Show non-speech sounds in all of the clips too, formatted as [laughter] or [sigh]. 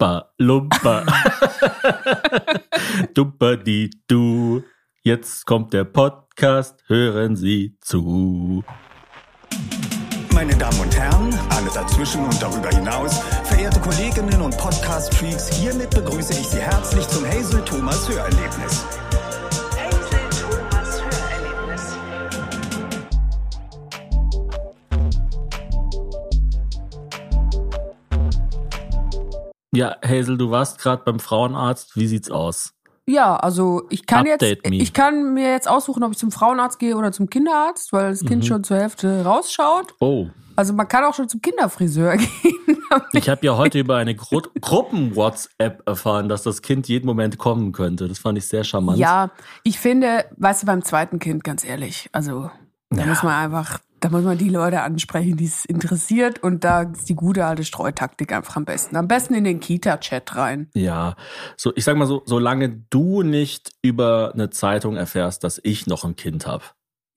Umpa Lumpa. Dumpa die du. Jetzt kommt der Podcast, hören Sie zu. Meine Damen und Herren, alle dazwischen und darüber hinaus, verehrte Kolleginnen und Podcast-Freaks, hiermit begrüße ich Sie herzlich zum Hazel Thomas Hörerlebnis. Ja, Hazel, du warst gerade beim Frauenarzt. Wie sieht's aus? Ja, also ich kann Update jetzt, me. ich kann mir jetzt aussuchen, ob ich zum Frauenarzt gehe oder zum Kinderarzt, weil das Mhm. Kind schon zur Hälfte rausschaut. Oh, Also man kann auch schon zum Kinderfriseur [laughs] gehen. ich habe ja heute über eine Gru [laughs] Gruppen-WhatsApp erfahren, dass das Kind jeden Moment kommen könnte. Das fand ich sehr charmant. ja, ich finde, weißt du, beim zweiten Kind, ganz ehrlich, also da Ja. muss man einfach, da muss man die Leute ansprechen, die es interessiert und da ist die gute alte Streutaktik einfach am besten. Am besten in den Kita-Chat rein. Ja, so ich sag mal so, solange du nicht über eine Zeitung erfährst, dass ich noch ein Kind habe.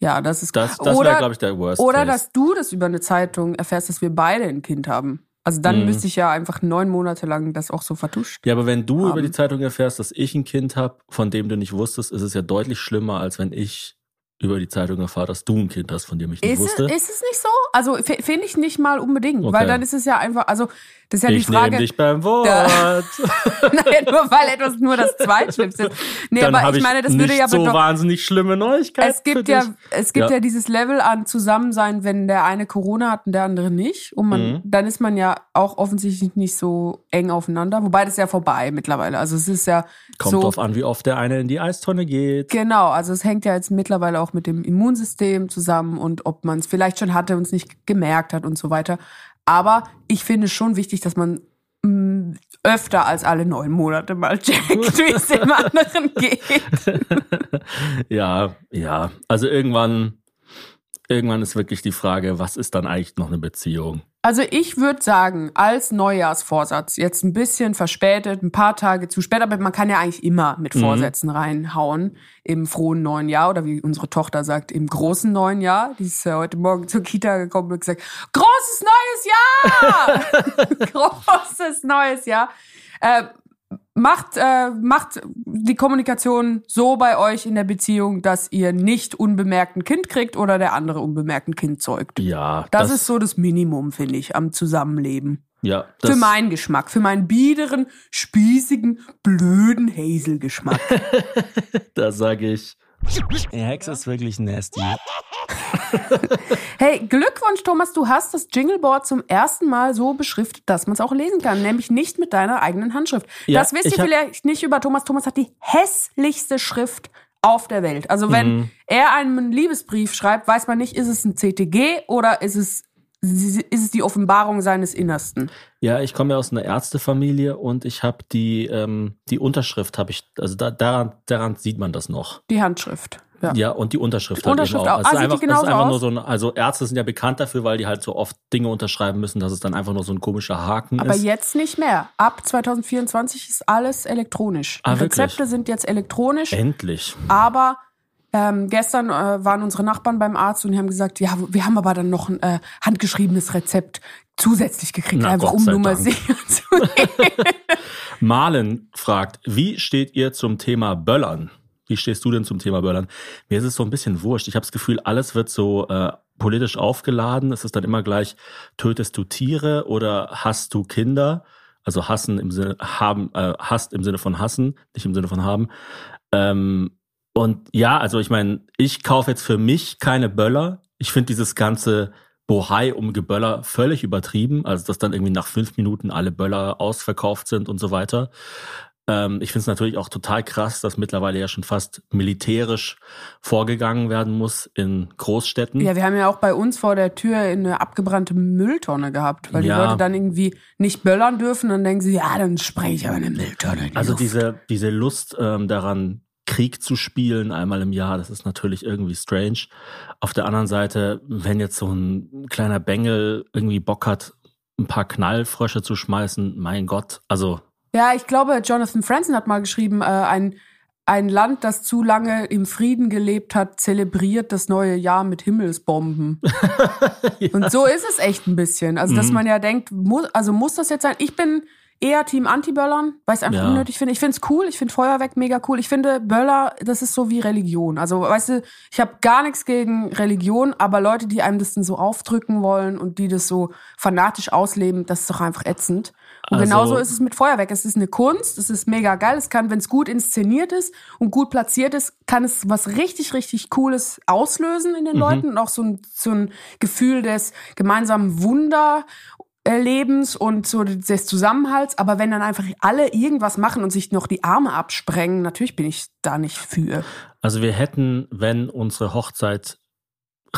Ja, das ist Das, das wäre, oder, glaube ich, der Worst oder Case. dass du das über eine Zeitung erfährst, dass wir beide ein Kind haben. Also dann Mhm. müsste ich ja einfach neun Monate lang das auch so vertuscht. ja, aber wenn du haben. über die Zeitung erfährst, dass ich ein Kind habe, von dem du nicht wusstest, ist es ja deutlich schlimmer, als wenn ich über die Zeitung erfahre, dass du ein Kind hast, von dem ich nicht Ist es, wusste. ist es nicht so? Also finde ich nicht mal unbedingt, Okay. weil dann ist es ja einfach, also das ist ja ich die Frage, nehme dich beim Wort. [laughs] Nein, nur weil etwas nur das Zweitschlimmste ist. Nee, Dann aber ich ich meine, das würde ja so wahnsinnig schlimme Neuigkeiten. es gibt ja, es gibt ja. Ja. dieses Level an Zusammensein, wenn der eine Corona hat und der andere nicht. Und man, Mhm. dann ist man ja auch offensichtlich nicht so eng aufeinander. Wobei das ist ja vorbei mittlerweile. Also es ist ja Kommt so. drauf an, wie oft der eine in die Eistonne geht. Genau, also es hängt ja jetzt mittlerweile auch mit dem Immunsystem zusammen und ob man es vielleicht schon hatte und es nicht gemerkt hat und so weiter. Aber ich finde es schon wichtig, dass man mh, öfter als alle neun Monate mal checkt, wie es dem [laughs] anderen geht. ja, ja. Also irgendwann, irgendwann ist wirklich die Frage, was ist dann eigentlich noch eine Beziehung? Also ich würde sagen, als Neujahrsvorsatz, jetzt ein bisschen verspätet, ein paar Tage zu spät, aber man kann ja eigentlich immer mit Mhm. Vorsätzen reinhauen im frohen neuen Jahr oder wie unsere Tochter sagt, im großen neuen Jahr. Die ist ja heute Morgen zur Kita gekommen und gesagt, großes neues Jahr! [laughs] großes neues Jahr. Äh, macht, äh, macht die Kommunikation so bei euch in der Beziehung, dass ihr nicht unbemerkt ein Kind kriegt oder der andere unbemerkt ein Kind zeugt. Ja, Das, ist so das Minimum, finde ich, am Zusammenleben. ja, das, für meinen Geschmack, für meinen biederen, spießigen, blöden Hazel-Geschmack. [laughs] da sage ich. Hex ist wirklich nasty. [laughs] [laughs] hey, Glückwunsch, Thomas, du hast das Jingleboard zum ersten Mal so beschriftet, dass man es auch lesen kann, nämlich nicht mit deiner eigenen Handschrift. Ja, das wisst ihr vielleicht nicht über Thomas. Thomas hat die hässlichste Schrift auf der Welt. Also wenn Mhm. er einen Liebesbrief schreibt, weiß man nicht, ist es ein CTG oder ist es, ist es die Offenbarung seines Innersten. Ja, ich komme ja aus einer Ärztefamilie und ich habe die, ähm, die Unterschrift habe ich, also da, daran, daran sieht man das noch. Die Handschrift. Ja. Ja, und die Unterschrift, Die halt Unterschrift auch. auch. Die einfach, es ist einfach nur aus? so ein, also Ärzte sind ja bekannt dafür, weil die halt so oft Dinge unterschreiben müssen, dass es dann einfach nur so ein komischer Haken Aber ist. jetzt nicht mehr. Ab 2024 ist alles elektronisch. Ah? Rezepte sind jetzt elektronisch, Endlich. aber ähm, gestern äh, waren unsere Nachbarn beim Arzt und die haben gesagt, ja, wir haben aber dann noch ein äh, handgeschriebenes Rezept zusätzlich gekriegt, Na, einfach um Nummer sicher zu [laughs] gehen. Malen fragt, wie steht ihr zum Thema Böllern? Wie stehst du denn zum Thema Böllern? Mir ist es so ein bisschen wurscht. Ich habe das Gefühl, alles wird so äh, politisch aufgeladen. Es ist dann immer gleich, tötest du Tiere oder hast du Kinder? Also hassen im Sinne, haben, äh, hasst im Sinne von hassen, nicht im Sinne von haben. Ähm, und ja, also ich meine, ich kaufe jetzt für mich keine Böller. Ich finde dieses ganze Bohai um Geböller völlig übertrieben. Also dass dann irgendwie nach fünf Minuten alle Böller ausverkauft sind und so weiter. Ähm, ich finde es natürlich auch total krass, dass mittlerweile ja schon fast militärisch vorgegangen werden muss in Großstädten. ja, wir haben ja auch bei uns vor der Tür eine abgebrannte Mülltonne gehabt, weil Ja. die Leute dann irgendwie nicht böllern dürfen. Dann denken sie, ja, dann spreche ich aber eine Mülltonne. die Also Luft. diese, diese Lust ähm, daran, Krieg zu spielen einmal im Jahr, das ist natürlich irgendwie strange. Auf der anderen Seite, wenn jetzt so ein kleiner Bengel irgendwie Bock hat, ein paar Knallfrösche zu schmeißen, mein Gott, also Ja, ich glaube, Jonathan Franzen hat mal geschrieben, äh, ein, ein Land, das zu lange im Frieden gelebt hat, zelebriert das neue Jahr mit Himmelsbomben. [laughs] Und so ist es echt ein bisschen. Also, dass Mhm. man ja denkt, muss, also muss das jetzt sein? Ich bin, eher Team Anti-Böllern, weil ich es einfach Ja. unnötig finde. Ich finde es cool, ich finde Feuerwerk mega cool. Ich finde Böller, das ist so wie Religion. Also, weißt du, ich habe gar nichts gegen Religion, aber Leute, die einem das dann so aufdrücken wollen und die das so fanatisch ausleben, das ist doch einfach ätzend. Und Also- genauso ist es mit Feuerwerk. Es ist eine Kunst, es ist mega geil. Es kann, wenn es gut inszeniert ist und gut platziert ist, kann es was richtig, richtig Cooles auslösen in den Leuten und auch so ein, so ein Gefühl des gemeinsamen Wunder. Erlebens und so des Zusammenhalts, aber wenn dann einfach alle irgendwas machen und sich noch die Arme absprengen, natürlich bin ich da nicht für. Also wir hätten, wenn unsere Hochzeit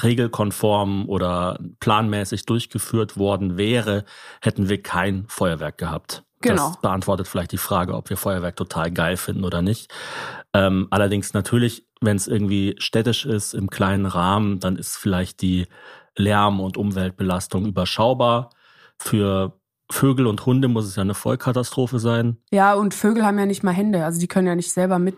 regelkonform oder planmäßig durchgeführt worden wäre, hätten wir kein Feuerwerk gehabt. Genau. Das beantwortet vielleicht die Frage, ob wir Feuerwerk total geil finden oder nicht. Ähm, allerdings natürlich, wenn es irgendwie städtisch ist, im kleinen Rahmen, dann ist vielleicht die Lärm- und Umweltbelastung überschaubar. Für Vögel und Hunde muss es ja eine Vollkatastrophe sein. Ja, und Vögel haben ja nicht mal Hände, also die können ja nicht selber Hm.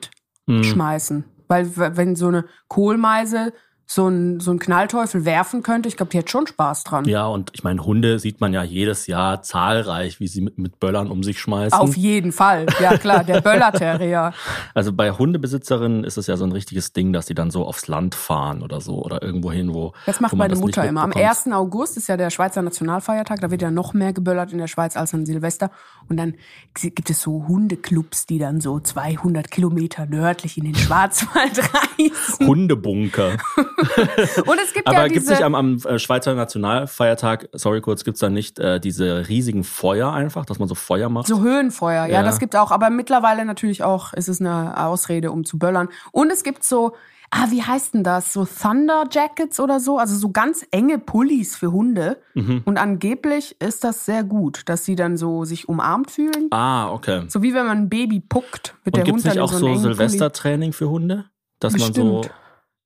mitschmeißen. Weil w- wenn so eine Kohlmeise so ein, so ein Knallteufel werfen könnte, ich glaube, die hätte schon Spaß dran. Ja, und ich meine, Hunde sieht man ja jedes Jahr zahlreich, wie sie mit, mit Böllern um sich schmeißen. Auf jeden Fall. Ja, klar, der Böller-Terrier. [laughs] Also bei Hundebesitzerinnen ist es ja so ein richtiges Ding, dass die dann so aufs Land fahren oder so oder irgendwo hin, wo. Das macht wo meine das Mutter immer. Am mitbekommt. 1. August ist ja der Schweizer Nationalfeiertag. Da wird ja noch mehr geböllert in der Schweiz als an Silvester. Und dann gibt es so Hundeclubs, die dann so 200 Kilometer nördlich in den Schwarzwald [laughs] reisen. Hundebunker. [laughs] [laughs] Und es gibt Aber ja gibt es nicht am, am äh, Schweizer Nationalfeiertag, sorry kurz, gibt es da nicht äh, diese riesigen Feuer einfach, dass man so Feuer macht? So Höhenfeuer, ja, Ja. das gibt auch. Aber mittlerweile natürlich auch ist es eine Ausrede, um zu böllern. Und es gibt so, ah, wie heißt denn das? So Thunder Jackets oder so, also so ganz enge Pullis für Hunde. Mhm. Und angeblich ist das sehr gut, dass sie dann so sich umarmt fühlen. Ah, okay. So wie wenn man ein Baby puckt, wird Und der gibt Hund es dann nicht auch so, so Silvestertraining für Hunde? Dass man so.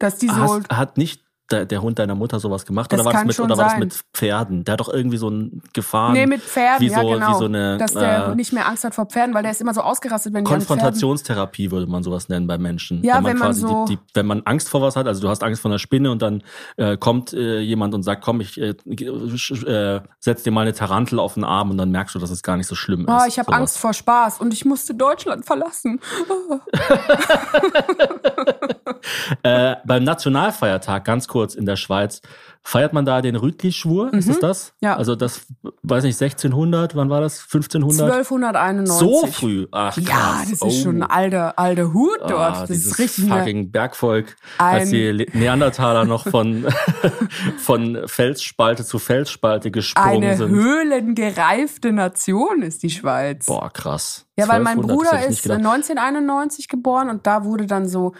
Dass die so. Hast, hat nicht der, der Hund deiner Mutter sowas gemacht? Das oder war das mit, oder war das mit Pferden? Der hat doch irgendwie so ein Gefahren. Nee, mit Pferden, wie ja so, genau. Wie so eine dass der äh, nicht mehr Angst hat vor Pferden, weil der ist immer so ausgerastet, wenn. Konfrontationstherapie würde man sowas nennen bei Menschen. Ja, wenn man wenn man so- die, die, wenn man Angst vor was hat, also du hast Angst vor einer Spinne und dann äh, kommt äh, jemand und sagt, komm, ich äh, äh, setz dir mal eine Tarantel auf den Arm und dann merkst du, dass es gar nicht so schlimm ist. Oh, ich habe. Angst vor Spaß und ich musste Deutschland verlassen. [laughs] Äh, beim Nationalfeiertag, ganz kurz in der Schweiz, feiert man da den Rütli-Schwur? Ist es das? Mhm. Ja. Also das, weiß nicht, 1600, wann war das? 1500? 1291. So früh? Ach, Ja, krass. das ist Oh. schon ein alter, alter Hut dort. Ah, das dieses ist richtig eine, fucking Bergvolk, als die Le- Neandertaler noch von, [laughs] von Felsspalte zu Felsspalte gesprungen eine sind. höhlengereifte Nation ist die Schweiz. Boah, krass. ja, weil mein 1200, das Bruder ist gedacht. 1991 geboren und da wurde dann so,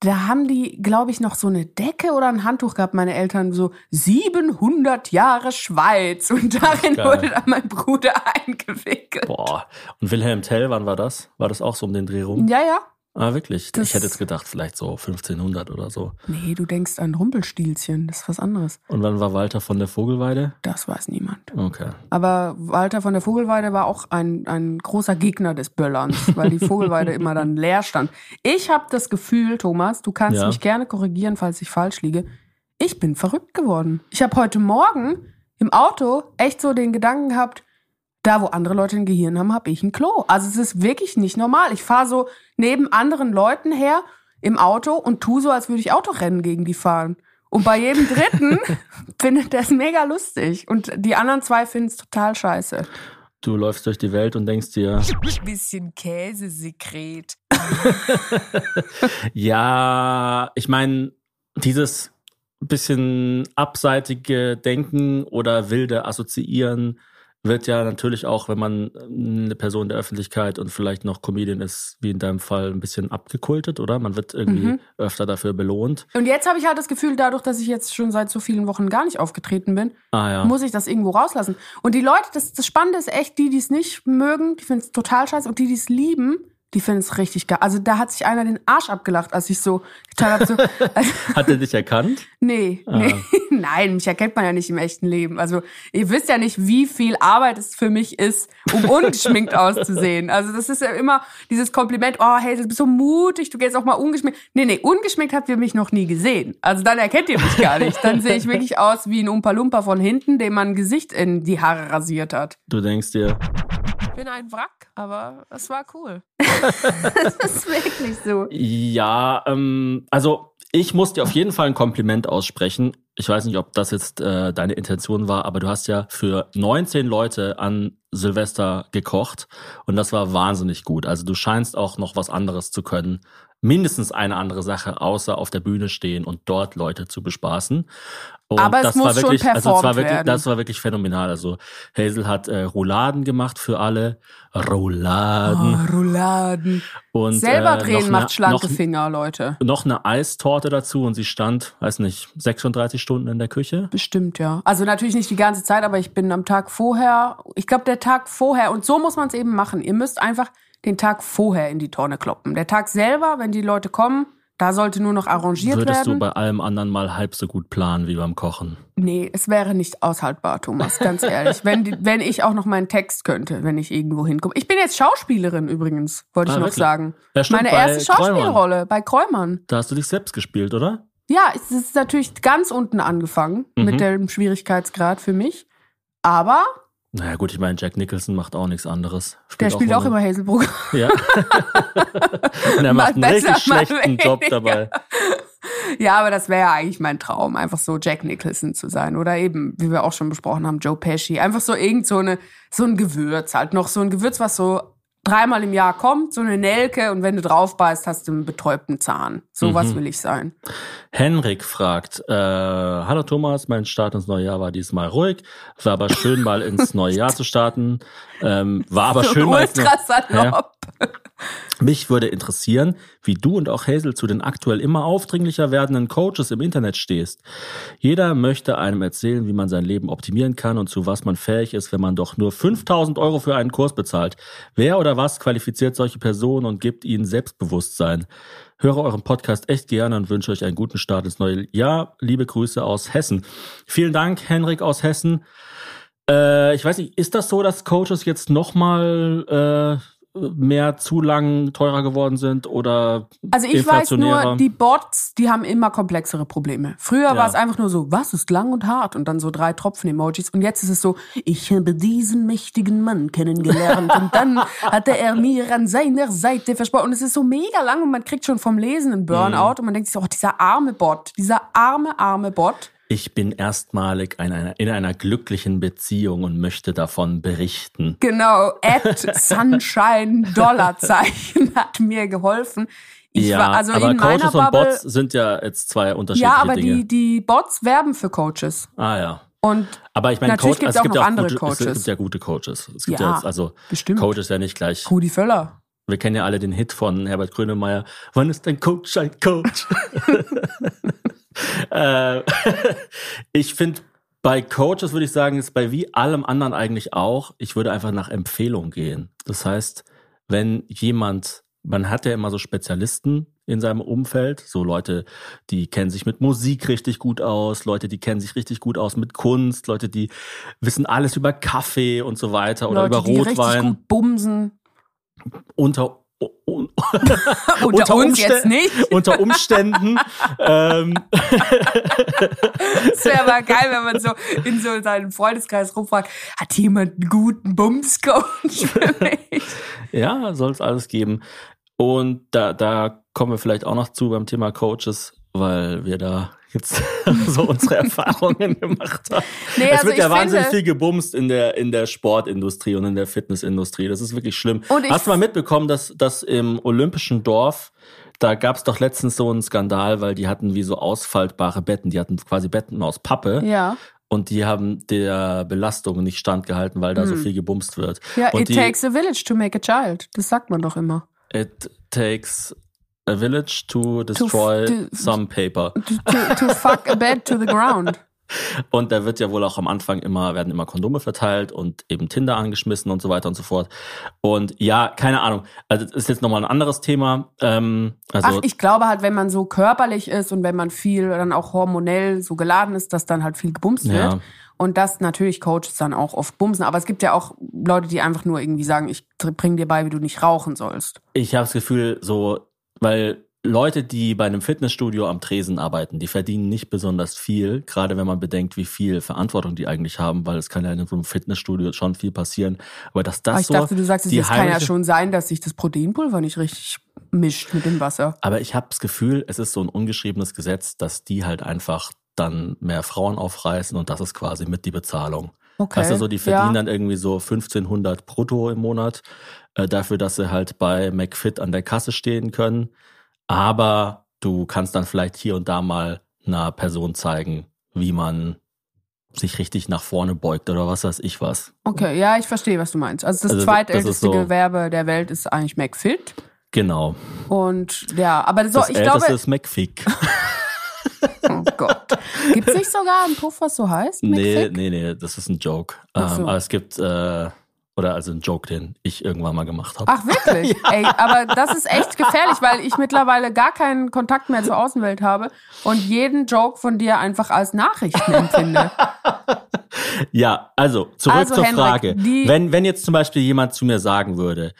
da haben die, glaube ich, noch so eine Decke oder ein Handtuch gehabt, meine Eltern, so 700 Jahre Schweiz. Und darin wurde dann mein Bruder [laughs] eingewickelt. Boah. Und Wilhelm Tell, wann war das? War das auch so um den Dreh rum? Ja, ja. Ah, wirklich? Das- ich hätte jetzt gedacht, vielleicht so 1500 oder so. Nee, du denkst an Rumpelstilzchen, das ist was anderes. Und wann war Walter von der Vogelweide? Das weiß niemand. Okay. Aber Walter von der Vogelweide war auch ein, ein großer Gegner des Böllerns, weil die Vogelweide immer dann leer stand. Ich habe das Gefühl, Thomas, du kannst Ja. mich gerne korrigieren, falls ich falsch liege. Ich bin verrückt geworden. Ich habe heute Morgen im Auto echt so den Gedanken gehabt, da wo andere Leute ein Gehirn haben, habe ich ein Klo. Also es ist wirklich nicht normal. Ich fahre so neben anderen Leuten her im Auto und tu so, als würde ich Autorennen gegen die fahren. Und bei jedem [laughs] Dritten findet das mega lustig. Und die anderen zwei finden es total scheiße. Du läufst durch die Welt und denkst dir, Bisschen Käsesekret. [laughs] ja, ich meine, dieses bisschen abseitige Denken oder wilde Assoziieren wird ja natürlich auch, wenn man eine Person der Öffentlichkeit und vielleicht noch Comedian ist, wie in deinem Fall, ein bisschen abgekultet, oder? Man wird irgendwie Mhm. öfter dafür belohnt. Und jetzt habe ich halt das Gefühl, dadurch, dass ich jetzt schon seit so vielen Wochen gar nicht aufgetreten bin, Ah ja. muss ich das irgendwo rauslassen. Und die Leute, das, das Spannende ist echt, die, die es nicht mögen, die finden es total scheiße. Und die, die es lieben, die finden es richtig geil. Also da hat sich einer den Arsch abgelacht, als ich so getan habe. So, [laughs] also, Hat er dich erkannt? nee, nee, [laughs] nein, mich erkennt man ja nicht im echten Leben. Also ihr wisst ja nicht, wie viel Arbeit es für mich ist, um [laughs] ungeschminkt auszusehen. Also das ist ja immer dieses Kompliment, oh hey, du bist so mutig, du gehst auch mal ungeschminkt. Nee, nee, ungeschminkt habt ihr mich noch nie gesehen. Also dann erkennt ihr mich gar nicht. Dann sehe ich wirklich aus wie ein Umpa-Lumpa von hinten, dem man ein Gesicht in die Haare rasiert hat. Du denkst dir, bin ein Wrack, aber es war cool. [laughs] Das ist wirklich so. Ja, ähm, also ich muss dir auf jeden Fall ein Kompliment aussprechen. Ich weiß nicht, ob das jetzt äh, deine Intention war, aber du hast ja für 19 Leute an Silvester gekocht und das war wahnsinnig gut. Also du scheinst auch noch was anderes zu können. Mindestens eine andere Sache, außer auf der Bühne stehen und dort Leute zu bespaßen. Und Aber es das muss war schon wirklich, also es war performt wirklich, werden. das war wirklich phänomenal. Also Hazel hat äh, Rouladen gemacht für alle. Rouladen. Oh, Rouladen. Und, Selber äh, drehen noch macht eine- schlanke noch, Finger, Leute. noch eine Eistorte dazu und sie stand, weiß nicht, 36 Stunden in der Küche. Bestimmt, ja. Also natürlich nicht die ganze Zeit, aber ich bin am Tag vorher, ich glaube, der Tag vorher, und so muss man es eben machen. Ihr müsst einfach den Tag vorher in die Tonne kloppen. Der Tag selber, wenn die Leute kommen, da sollte nur noch arrangiert Würdest du werden. bei allem anderen mal halb so gut planen wie beim Kochen? Nee, es wäre nicht aushaltbar, Thomas, ganz ehrlich. wenn, die, wenn ich auch noch meinen Text könnte, wenn ich irgendwo hinkomme. Ich bin jetzt Schauspielerin übrigens, wollte ich Ah, noch wirklich? sagen. Ja, stimmt, Meine erste. Schauspielrolle bei Kräumann. Da hast du dich selbst gespielt, oder? Ja, es ist natürlich ganz unten angefangen Mhm. mit dem Schwierigkeitsgrad für mich. Aber Naja gut, ich meine, Jack Nicholson macht auch nichts anderes. der spielt auch so immer Hazelbrugger. Ja. [laughs] [laughs] Und er macht einen richtig besser, mal schlechten Job dabei. Ja, aber das wäre ja eigentlich mein Traum, einfach so Jack Nicholson zu sein. Oder eben, wie wir auch schon besprochen haben, Joe Pesci. Einfach so irgend so, eine, so ein Gewürz halt. Noch so ein Gewürz, was so dreimal im Jahr kommt, so eine Nelke und wenn du drauf beißt, hast du einen betäubten Zahn. Sowas Mhm. will ich sein. Henrik fragt, äh, hallo Thomas, mein Start ins neue Jahr war diesmal ruhig, war aber schön mal ins neue Jahr zu starten, ähm, war aber [laughs] so schön mal ultra salopp. Mich würde interessieren, wie du und auch Hazel zu den aktuell immer aufdringlicher werdenden Coaches im Internet stehst. Jeder möchte einem erzählen, wie man sein Leben optimieren kann und zu was man fähig ist, wenn man doch nur 5000 Euro für einen Kurs bezahlt. Wer oder was qualifiziert solche Personen und gibt ihnen Selbstbewusstsein? Höre euren Podcast echt gerne und wünsche euch einen guten Start ins neue Jahr. Liebe Grüße aus Hessen. Vielen Dank, Henrik aus Hessen. Äh, ich weiß nicht, ist das so, dass Coaches jetzt nochmal äh, mehr zu lang teurer geworden sind oder Also ich weiß nur, die Bots, die haben immer komplexere Probleme. Früher Ja. war es einfach nur so, was ist lang und hart und dann so drei Tropfen-Emojis. Und jetzt ist es so, ich habe diesen mächtigen Mann kennengelernt und dann [laughs] hatte er mir an seiner Seite versprochen. Und es ist so mega lang und man kriegt schon vom Lesen einen Burnout Mhm. und man denkt sich so, oh, dieser arme Bot, dieser arme, arme Bot. Ich bin erstmalig in einer, in einer glücklichen Beziehung und möchte davon berichten. Genau, at [laughs] Sunshine Dollarzeichen hat mir geholfen. Ich ja, war also aber in meiner Coaches und Bubble. Bots sind ja jetzt zwei unterschiedliche ja, aber Dinge. die, die Bots werben für Coaches. ah ja. Und Aber ich meine, Natürlich Coach, also es auch gibt noch ja auch andere gute, Es Coaches. gibt ja gute Coaches. Es gibt ja, Ja, jetzt, also bestimmt. Coach ist ja nicht gleich. Rudi Völler. Wir kennen ja alle den Hit von Herbert Grönemeyer. Wann ist ein Coach ein Coach? [laughs] äh, [laughs] ich finde, bei Coaches würde ich sagen, ist bei wie allem anderen eigentlich auch, ich würde einfach nach Empfehlung gehen. Das heißt, wenn jemand, man hat ja immer so Spezialisten in seinem Umfeld, so Leute, die kennen sich mit Musik richtig gut aus, Leute, die kennen sich richtig gut aus mit Kunst, Leute, die wissen alles über Kaffee und so weiter oder Leute, über die richtig Rotwein gut bumsen. unter un- un- [laughs] Unter, Unter uns jetzt nicht. [laughs] unter Umständen ähm, Es wäre aber geil, wenn man so in so seinen Freundeskreis rumfragt, hat jemand einen guten Bumscoach für [laughs] mich? ja soll es alles geben und da da kommen wir vielleicht auch noch zu beim Thema Coaches weil wir da jetzt [laughs] so unsere [laughs] Erfahrungen gemacht haben. Nee, es also wird ja wahnsinnig finde- viel gebumst in der in der Sportindustrie und in der Fitnessindustrie. Das ist wirklich schlimm. Hast du mal mitbekommen, dass dass im Olympischen Dorf da gab es doch letztens so einen Skandal, weil die hatten wie so ausfaltbare Betten. Die hatten quasi Betten aus Pappe. Ja. Und die haben der Belastung nicht standgehalten, weil da so viel gebumst wird. Hm. Ja, und it die, takes a village to make a child. Das sagt man doch immer. it takes a village to destroy to- some paper. To, to, to fuck a bed to the ground. [laughs] Und da wird ja wohl auch am Anfang immer, werden immer Kondome verteilt und eben Tinder angeschmissen und so weiter und so fort. Und ja, keine Ahnung. Also das ist jetzt nochmal ein anderes Thema. Ähm, also Ach, ich glaube halt, wenn man so körperlich ist und wenn man viel dann auch hormonell so geladen ist, dass dann halt viel gebumst Ja. wird. Und das natürlich Coaches dann auch oft bumsen. Aber es gibt ja auch Leute, die einfach nur irgendwie sagen, ich bring dir bei, wie du nicht rauchen sollst. ich habe das Gefühl, so, weil Leute, die bei einem Fitnessstudio am Tresen arbeiten, die verdienen nicht besonders viel, gerade wenn man bedenkt, wie viel Verantwortung die eigentlich haben, weil es kann ja in so einem Fitnessstudio schon viel passieren. Aber dass das Aber ich so dachte, du sagst, es kann ja schon sein, dass sich das Proteinpulver nicht richtig mischt mit dem Wasser. Aber ich habe das Gefühl, es ist so ein ungeschriebenes Gesetz, dass die halt einfach dann mehr Frauen aufreißen und das ist quasi mit die Bezahlung. Okay. Weißt du, so, die verdienen ja. dann irgendwie so 1500 brutto im Monat äh, dafür, dass sie halt bei McFit an der Kasse stehen können. Aber du kannst dann vielleicht hier und da mal einer Person zeigen, wie man sich richtig nach vorne beugt oder was weiß ich was. Okay, ja, ich verstehe, was du meinst. Also das Also, zweitälteste das so- Gewerbe der Welt ist eigentlich McFit. Genau. Und ja, aber so, Das ich glaube, ist McFick. [laughs] oh Gott. Gibt es nicht sogar einen Puff, was so heißt? nee, nee, nee, das ist ein Joke. Ach so. Ähm, aber es gibt, äh, oder also ein Joke, den ich irgendwann mal gemacht habe. Ach, wirklich? [laughs] Ey, aber das ist echt gefährlich, weil ich mittlerweile gar keinen Kontakt mehr zur Außenwelt habe und jeden Joke von dir einfach als Nachrichten empfinde. [laughs] Ja, also zurück Also, zur Henrik, Frage. Wenn, wenn jetzt zum Beispiel jemand zu mir sagen würde,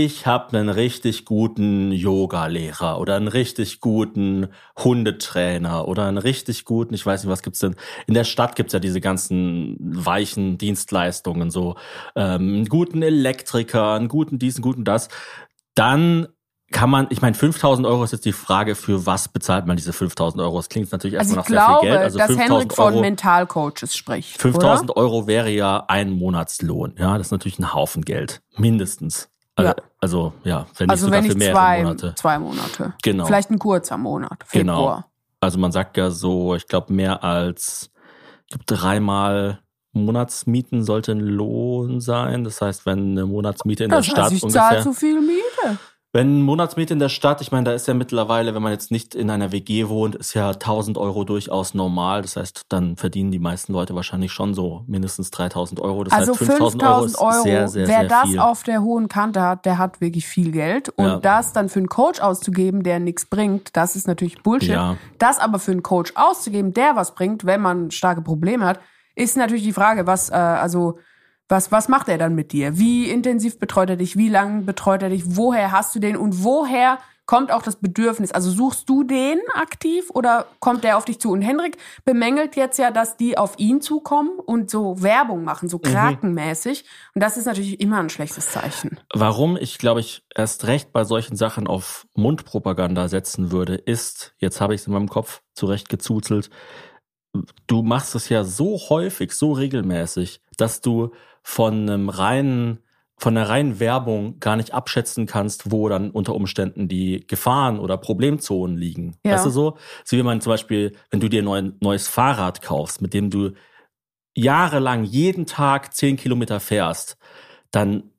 ich habe einen richtig guten Yoga-Lehrer oder einen richtig guten Hundetrainer oder einen richtig guten, ich weiß nicht, was gibt's denn? In der Stadt gibt's ja diese ganzen weichen Dienstleistungen, so ähm, einen guten Elektriker, einen guten dies, einen guten das. Dann kann man, ich meine, 5000 Euro ist jetzt die Frage, für was bezahlt man diese 5000 Euro? Das klingt natürlich Also erstmal ich nach sehr glaube, viel Geld. Also dass 5000 Henrik von Euro, Mentalcoaches spricht. 5000 oder? Euro wäre ja ein Monatslohn. Ja, das ist natürlich ein Haufen Geld. Mindestens. Also Ja. also, ja wenn nicht Also sogar wenn für nicht mehrere zwei, Monate. zwei Monate. Genau. Vielleicht ein kurzer Monat. Februar. Genau. Also man sagt ja so, ich glaube, mehr als ich glaub, dreimal Monatsmieten sollte ein Lohn sein. Das heißt, wenn eine Monatsmiete in Das der Stadt heißt, ich ungefähr. zahle zu viel Miete. Wenn eine Monatsmiete in der Stadt, ich meine, da ist ja mittlerweile, wenn man jetzt nicht in einer WG wohnt, ist ja 1000 Euro durchaus normal. Das heißt, dann verdienen die meisten Leute wahrscheinlich schon so mindestens 3000 Euro. Das also heißt, 5000 Euro ist 5000 Euro, sehr, sehr, wer sehr das viel. auf der hohen Kante hat, der hat wirklich viel Geld. Und Ja. das dann für einen Coach auszugeben, der nichts bringt, das ist natürlich Bullshit. Ja. Das aber für einen Coach auszugeben, der was bringt, wenn man starke Probleme hat, ist natürlich die Frage, was, äh, also, was, was macht er dann mit dir? Wie intensiv betreut er dich? Wie lange betreut er dich? Woher hast du den? Und woher kommt auch das Bedürfnis? Also suchst du den aktiv oder kommt der auf dich zu? Und Henrik bemängelt jetzt ja, dass die auf ihn zukommen und so Werbung machen, so krakenmäßig. Und das ist natürlich immer ein schlechtes Zeichen. Warum ich, glaube ich, erst recht bei solchen Sachen auf Mundpropaganda setzen würde, ist, jetzt habe ich es in meinem Kopf zurecht gezuzelt, du machst es ja so häufig, so regelmäßig, dass du von einem reinen von der reinen Werbung gar nicht abschätzen kannst, wo dann unter Umständen die Gefahren oder Problemzonen liegen. Ja. Weißt du so? So wie man zum Beispiel, wenn du dir ein neu- neues Fahrrad kaufst, mit dem du jahrelang jeden Tag zehn Kilometer fährst, dann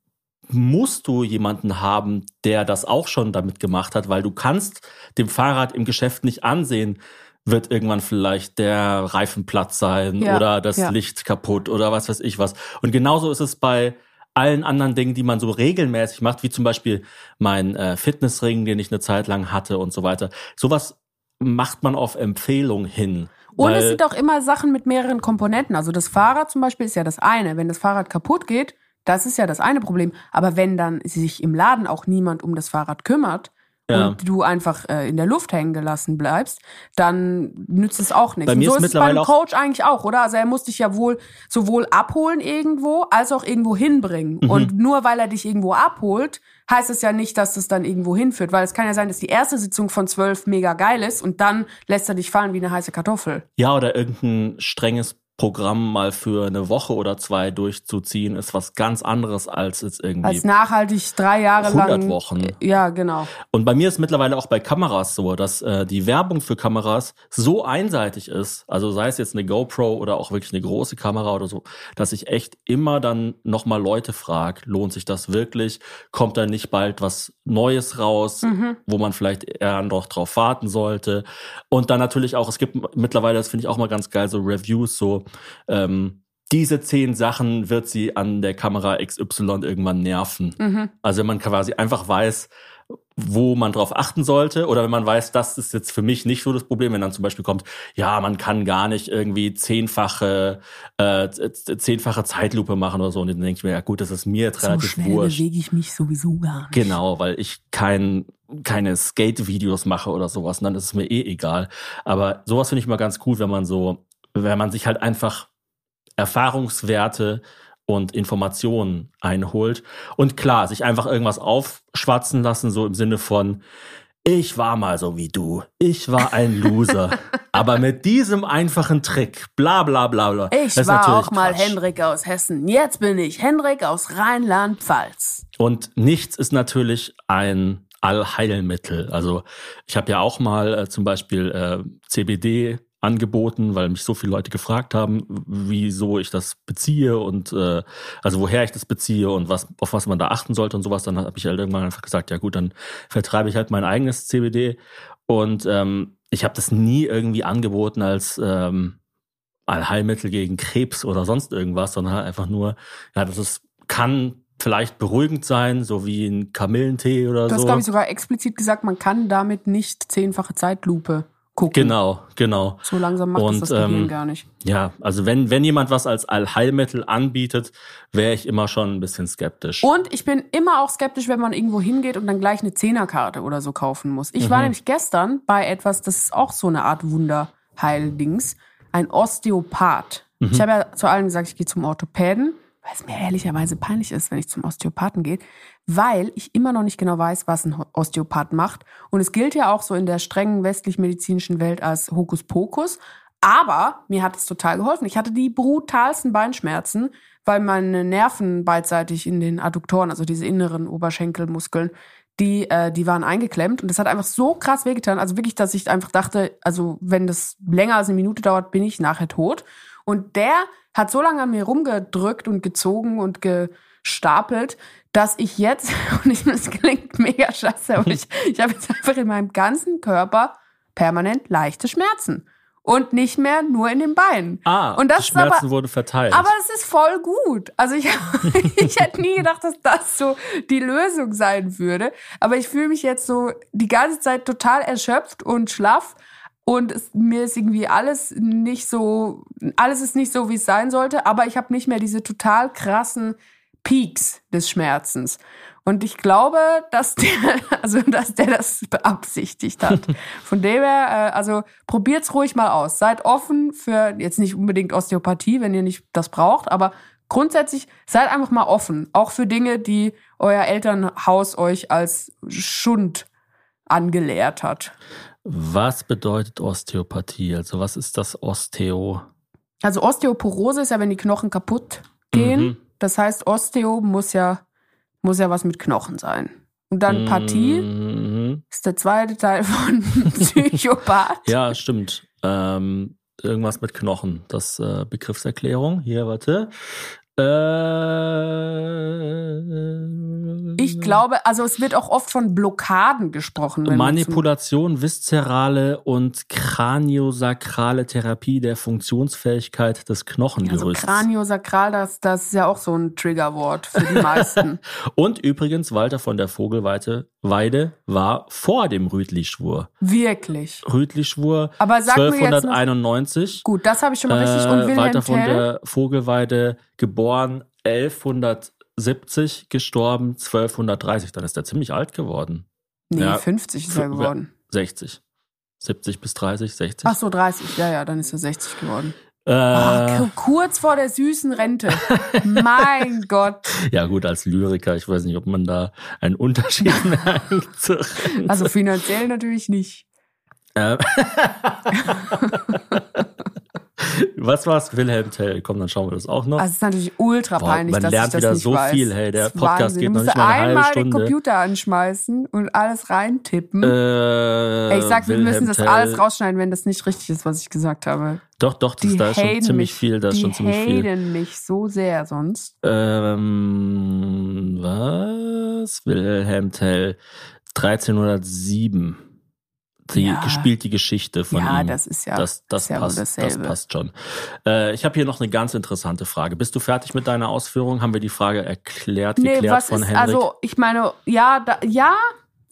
musst du jemanden haben, der das auch schon damit gemacht hat, weil du kannst dem Fahrrad im Geschäft nicht ansehen, wird irgendwann vielleicht der Reifen platt sein Ja, oder das ja. Licht kaputt oder was weiß ich was. Und genauso ist es bei allen anderen Dingen, die man so regelmäßig macht, wie zum Beispiel mein äh, Fitnessring, den ich eine Zeit lang hatte und so weiter. Sowas macht man auf Empfehlung hin. Und es sind auch immer Sachen mit mehreren Komponenten. Also das Fahrrad zum Beispiel ist ja das eine. Wenn das Fahrrad kaputt geht, das ist ja das eine Problem. Aber wenn dann sich im Laden auch niemand um das Fahrrad kümmert Ja. und du einfach äh, in der Luft hängen gelassen bleibst, dann nützt es auch nichts. Bei und mir so ist ist es beim Coach eigentlich auch, oder? Also er muss dich ja wohl sowohl abholen irgendwo, als auch irgendwo hinbringen. Mhm. Und nur weil er dich irgendwo abholt, heißt es ja nicht, dass es dann irgendwo hinführt. Weil es kann ja sein, dass die erste Sitzung von zwölf mega geil ist und dann lässt er dich fallen wie eine heiße Kartoffel. Ja, oder irgendein strenges Programm mal für eine Woche oder zwei durchzuziehen, ist was ganz anderes als jetzt irgendwie. Als nachhaltig drei Jahre 100 lang. Wochen. Ja, genau. Und bei mir ist mittlerweile auch bei Kameras so, dass äh, die Werbung für Kameras so einseitig ist, also sei es jetzt eine GoPro oder auch wirklich eine große Kamera oder so, dass ich echt immer dann nochmal Leute frage, lohnt sich das wirklich? Kommt da nicht bald was Neues raus, wo man vielleicht eher noch drauf warten sollte? Und dann natürlich auch, es gibt mittlerweile, das finde ich auch mal ganz geil, so Reviews, so ähm, diese zehn Sachen wird sie an der Kamera XY irgendwann nerven. Also wenn man quasi einfach weiß, wo man drauf achten sollte oder wenn man weiß, das ist jetzt für mich nicht so das Problem, wenn dann zum Beispiel kommt, ja, man kann gar nicht irgendwie zehnfache, äh, zehnfache Zeitlupe machen oder so und dann denke ich mir, ja gut, das ist mir jetzt So relativ schnell wurscht. bewege ich mich sowieso gar nicht. Genau, weil ich kein, keine Skate-Videos mache oder sowas, und dann ist es mir eh egal. Aber sowas finde ich immer ganz cool, wenn man so, wenn man sich halt einfach Erfahrungswerte und Informationen einholt. Und klar, sich einfach irgendwas aufschwatzen lassen, so im Sinne von, ich war mal so wie du. Ich war ein Loser. [laughs] Aber mit diesem einfachen Trick, bla bla bla bla. Ich war auch mal Quatsch. Hendrik aus Hessen. Jetzt bin ich Hendrik aus Rheinland-Pfalz. Und nichts ist natürlich ein Allheilmittel. Also ich habe ja auch mal äh, zum Beispiel äh, CBD angeboten, weil mich so viele Leute gefragt haben, wieso ich das beziehe und äh, also woher ich das beziehe und was auf was man da achten sollte und sowas. Dann habe ich halt irgendwann einfach gesagt, ja gut, dann vertreibe ich halt mein eigenes CBD und ähm, ich habe das nie irgendwie angeboten als ähm, Allheilmittel gegen Krebs oder sonst irgendwas, sondern halt einfach nur, ja, das ist, kann vielleicht beruhigend sein, so wie ein Kamillentee oder Du hast, so. glaube ich, sogar explizit gesagt, man kann damit nicht zehnfache Zeitlupe gucken. genau, genau. So langsam macht Und, das das Gehirn ähm, gar nicht. Ja, also wenn, wenn jemand was als Allheilmittel anbietet, wäre ich immer schon ein bisschen skeptisch. Und ich bin immer auch skeptisch, wenn man irgendwo hingeht und dann gleich eine Zehnerkarte oder so kaufen muss. Ich Mhm. war nämlich gestern bei etwas, das ist auch so eine Art Wunderheildings, ein Osteopath. Mhm. Ich habe ja zu allen gesagt, ich gehe zum Orthopäden, weil es mir ehrlicherweise peinlich ist, wenn ich zum Osteopathen gehe, weil ich immer noch nicht genau weiß, was ein Osteopath macht. Und es gilt ja auch so in der strengen westlich-medizinischen Welt als Hokuspokus. Aber mir hat es total geholfen. Ich hatte die brutalsten Beinschmerzen, weil meine Nerven beidseitig in den Adduktoren, also diese inneren Oberschenkelmuskeln, die, äh, die waren eingeklemmt. Und das hat einfach so krass wehgetan. Also wirklich, dass ich einfach dachte, also wenn das länger als eine Minute dauert, bin ich nachher tot. Und der hat so lange an mir rumgedrückt und gezogen und gestapelt, dass ich jetzt, [laughs] und ich, das klingt mega scheiße, aber ich, ich habe jetzt einfach in meinem ganzen Körper permanent leichte Schmerzen. Und nicht mehr nur in den Beinen. ah, und das die ist aber, Schmerzen wurden verteilt. aber es ist voll gut. Also ich, [laughs] ich hätte nie gedacht, dass das so die Lösung sein würde. Aber ich fühle mich jetzt so die ganze Zeit total erschöpft und schlaff. Und es, mir ist irgendwie alles nicht so, alles ist nicht so, wie es sein sollte. Aber ich habe nicht mehr diese total krassen Peaks des Schmerzens. Und ich glaube, dass der, [laughs] also dass der das beabsichtigt hat. [laughs] Von dem her, äh, also probiert's ruhig mal aus. Seid offen für jetzt nicht unbedingt Osteopathie, wenn ihr nicht das braucht, aber grundsätzlich seid einfach mal offen, auch für Dinge, die euer Elternhaus euch als Schund angelehrt hat. Was bedeutet Osteopathie? Also was ist das Osteo? Also Osteoporose ist ja, wenn die Knochen kaputt gehen. Mhm. Das heißt, Osteo muss ja muss ja was mit Knochen sein. Und dann Pathie Mhm. ist der zweite Teil von [laughs] Psychopath. Ja, stimmt. Ähm, irgendwas mit Knochen. Das äh, Begriffserklärung. Hier, warte. Äh, Ich glaube, also es wird auch oft von Blockaden gesprochen. Manipulation, viszerale und kraniosakrale Therapie der Funktionsfähigkeit des Also Knochengerüsts. Kraniosakral, das, das ist ja auch so ein Triggerwort für die meisten. [laughs] und übrigens, Walter von der Vogelweide Weide war vor dem Rütli-Schwur. Wirklich. Rütli-Schwur Aber sag mir jetzt noch- 1291. Gut, das habe ich schon mal richtig. Und Äh, Wilhelm Walter von Tell? der Vogelweide, geboren 1170, gestorben 1230. Dann ist er ziemlich alt geworden. Nee, ja, 50 ist er geworden. 60. 70 bis 30, 60. Ach so, 30. Ja, ja, dann ist er 60 geworden. äh, Ah, kurz vor der süßen Rente. [laughs] mein Gott. ja gut, als Lyriker, ich weiß nicht, ob man da einen Unterschied [laughs] merkt. Also finanziell natürlich nicht. Äh, [laughs] Was war's? Wilhelm Tell. Komm, dann schauen wir das auch noch. Also es ist natürlich ultra Boah, peinlich, man dass lernt ich das wieder nicht so weiß. viel, hey, der Podcast Wahnsinn. geht noch nicht mal eine halbe einmal Stunde. den Computer anschmeißen und alles reintippen. äh, ich sag, wir Wilhelm müssen das Tell. alles rausschneiden, wenn das nicht richtig ist, was ich gesagt habe. Doch, doch, das, Die da ist schon ziemlich mich, viel, da ist die schon ziemlich viel. haten mich so sehr sonst. Ähm, was? Wilhelm Tell. 1307. Die, Ja. gespielt die Geschichte von Ja, ihm. das ist ja- das, das ist ja passt, das passt schon. Äh, ich habe hier noch eine ganz interessante Frage. Bist du fertig mit deiner Ausführung? Haben wir die Frage erklärt, Nee, geklärt von ist, Henrik? also ich meine, ja, da, ja,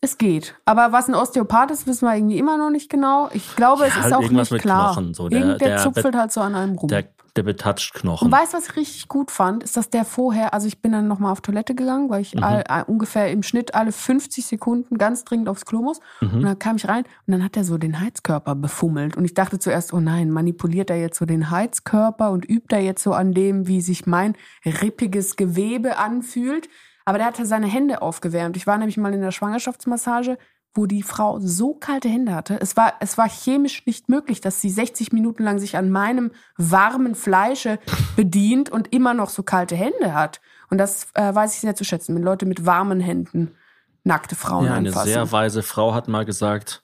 Es geht. Aber was ein Osteopath ist, wissen wir irgendwie immer noch nicht genau. Ich glaube, es Ja, ist auch irgendwas nicht klar. Knochen, so. Der- Irgend- der, der- zupfelt halt so an einem rum. Der, der betatscht Knochen. Und weißt du, was ich richtig gut fand? Ist, dass der vorher, also ich bin dann nochmal auf Toilette gegangen, weil ich all, all, ungefähr im Schnitt alle 50 Sekunden ganz dringend aufs Klo muss. Und dann kam ich rein und dann hat er so den Heizkörper befummelt. Und ich dachte zuerst, oh nein, manipuliert er jetzt so den Heizkörper und übt er jetzt so an dem, wie sich mein rippiges Gewebe anfühlt. Aber der hatte seine Hände aufgewärmt. Ich war nämlich mal in der Schwangerschaftsmassage, wo die Frau so kalte Hände hatte. Es war, es war chemisch nicht möglich, dass sie 60 Minuten lang sich an meinem warmen Fleische bedient und immer noch so kalte Hände hat. Und das äh, weiß ich sehr zu schätzen, wenn Leute mit warmen Händen nackte Frauen ja, eine anfassen. sehr weise Frau hat mal gesagt,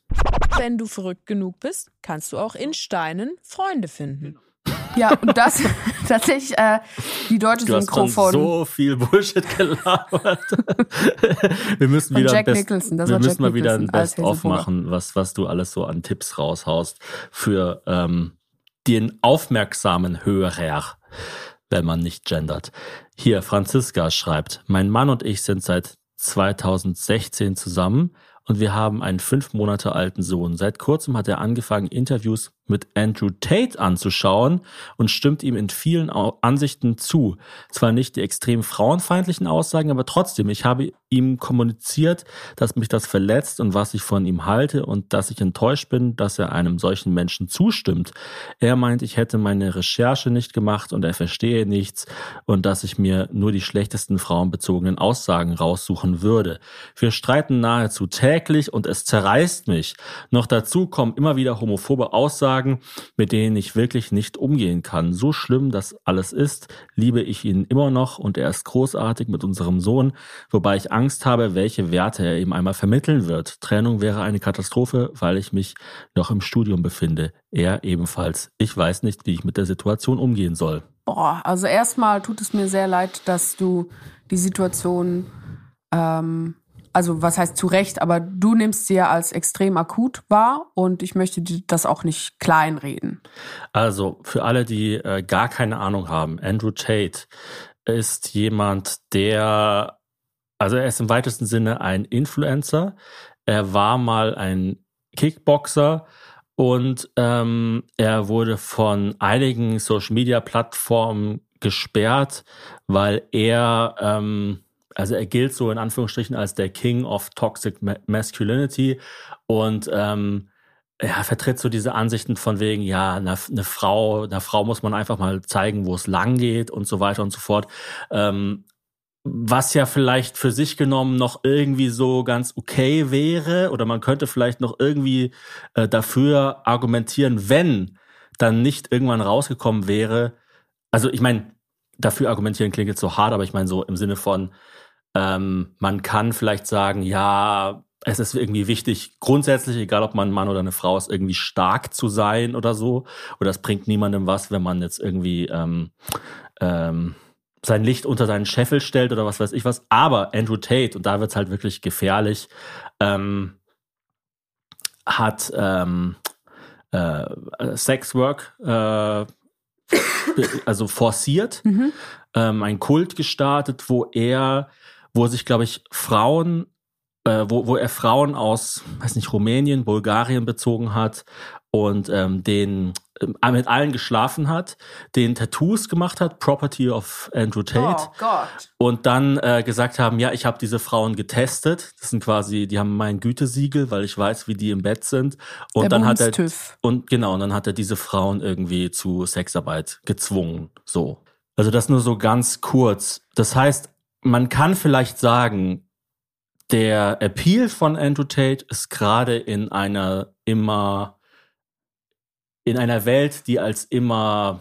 Wenn du verrückt genug bist, kannst du auch in Steinen Freunde finden. Ja, und das [laughs] tatsächlich äh, die deutsche du hast Synchro schon von so viel Bullshit [laughs] gelabert. wir müssen wieder Jack Best, Nicholson, das wir müssen Jack mal wieder ein Best-of machen, was, was du alles so an Tipps raushaust für ähm, den aufmerksamen Hörer, wenn man nicht gendert. Hier, Franziska schreibt, mein Mann und ich sind seit 2016 zusammen und wir haben einen fünf Monate alten Sohn. Seit kurzem hat er angefangen, Interviews mit Andrew Tate anzuschauen und stimmt ihm in vielen Ansichten zu. Zwar nicht die extrem frauenfeindlichen Aussagen, aber trotzdem, ich habe ihm kommuniziert, dass mich das verletzt und was ich von ihm halte und dass ich enttäuscht bin, dass er einem solchen Menschen zustimmt. Er meint, ich hätte meine Recherche nicht gemacht und er verstehe nichts und dass ich mir nur die schlechtesten frauenbezogenen Aussagen raussuchen würde. Wir streiten nahezu täglich und es zerreißt mich. Noch dazu kommen immer wieder homophobe Aussagen, mit denen ich wirklich nicht umgehen kann. So schlimm das alles ist, liebe ich ihn immer noch und er ist großartig mit unserem Sohn, wobei ich Angst habe, welche Werte er ihm einmal vermitteln wird. Trennung wäre eine Katastrophe, weil ich mich noch im Studium befinde. Er ebenfalls. Ich weiß nicht, wie ich mit der Situation umgehen soll. Boah, also erstmal tut es mir sehr leid, dass du die Situation, ähm, also was heißt zu Recht, aber du nimmst sie ja als extrem akut wahr und ich möchte dir das auch nicht kleinreden. Also für alle, die äh, gar keine Ahnung haben, Andrew Tate ist jemand, der, also er ist im weitesten Sinne ein Influencer. Er war mal ein Kickboxer und ähm, er wurde von einigen Social-Media-Plattformen gesperrt, weil er, ähm, also er gilt so in Anführungsstrichen als der King of Toxic Ma Masculinity und ähm, ja, vertritt so diese Ansichten von wegen, ja, eine, eine Frau, einer Frau muss man einfach mal zeigen, wo es lang geht und so weiter und so fort. Ähm, was ja vielleicht für sich genommen noch irgendwie so ganz okay wäre oder man könnte vielleicht noch irgendwie äh, dafür argumentieren, wenn dann nicht irgendwann rausgekommen wäre. Also ich meine, dafür argumentieren klingt jetzt so hart, aber ich meine so im Sinne von, ähm, man kann vielleicht sagen, ja, es ist irgendwie wichtig, grundsätzlich, egal ob man ein Mann oder eine Frau ist, irgendwie stark zu sein oder so. Oder es bringt niemandem was, wenn man jetzt irgendwie ähm, ähm, sein Licht unter seinen Scheffel stellt oder was weiß ich was. Aber Andrew Tate, und da wird's halt wirklich gefährlich, ähm, hat ähm, äh, Sexwork äh, also forciert, Mhm. ähm, ein Kult gestartet, wo er, wo sich, glaube ich, Frauen, äh, wo, wo er Frauen aus, weiß nicht, Rumänien, Bulgarien bezogen hat und ähm, den ähm, mit allen geschlafen hat, den Tattoos gemacht hat, Property of Andrew Tate Oh Gott. und dann äh, gesagt haben, ja, ich habe diese Frauen getestet. Das sind quasi, die haben mein Gütesiegel, weil ich weiß, wie die im Bett sind. Und Der dann hat er und genau, und dann hat er diese Frauen irgendwie zu Sexarbeit gezwungen. So. Also das nur so ganz kurz. Das heißt, man kann vielleicht sagen, der Appeal von Andrew Tate ist gerade in einer immer in einer Welt, die als immer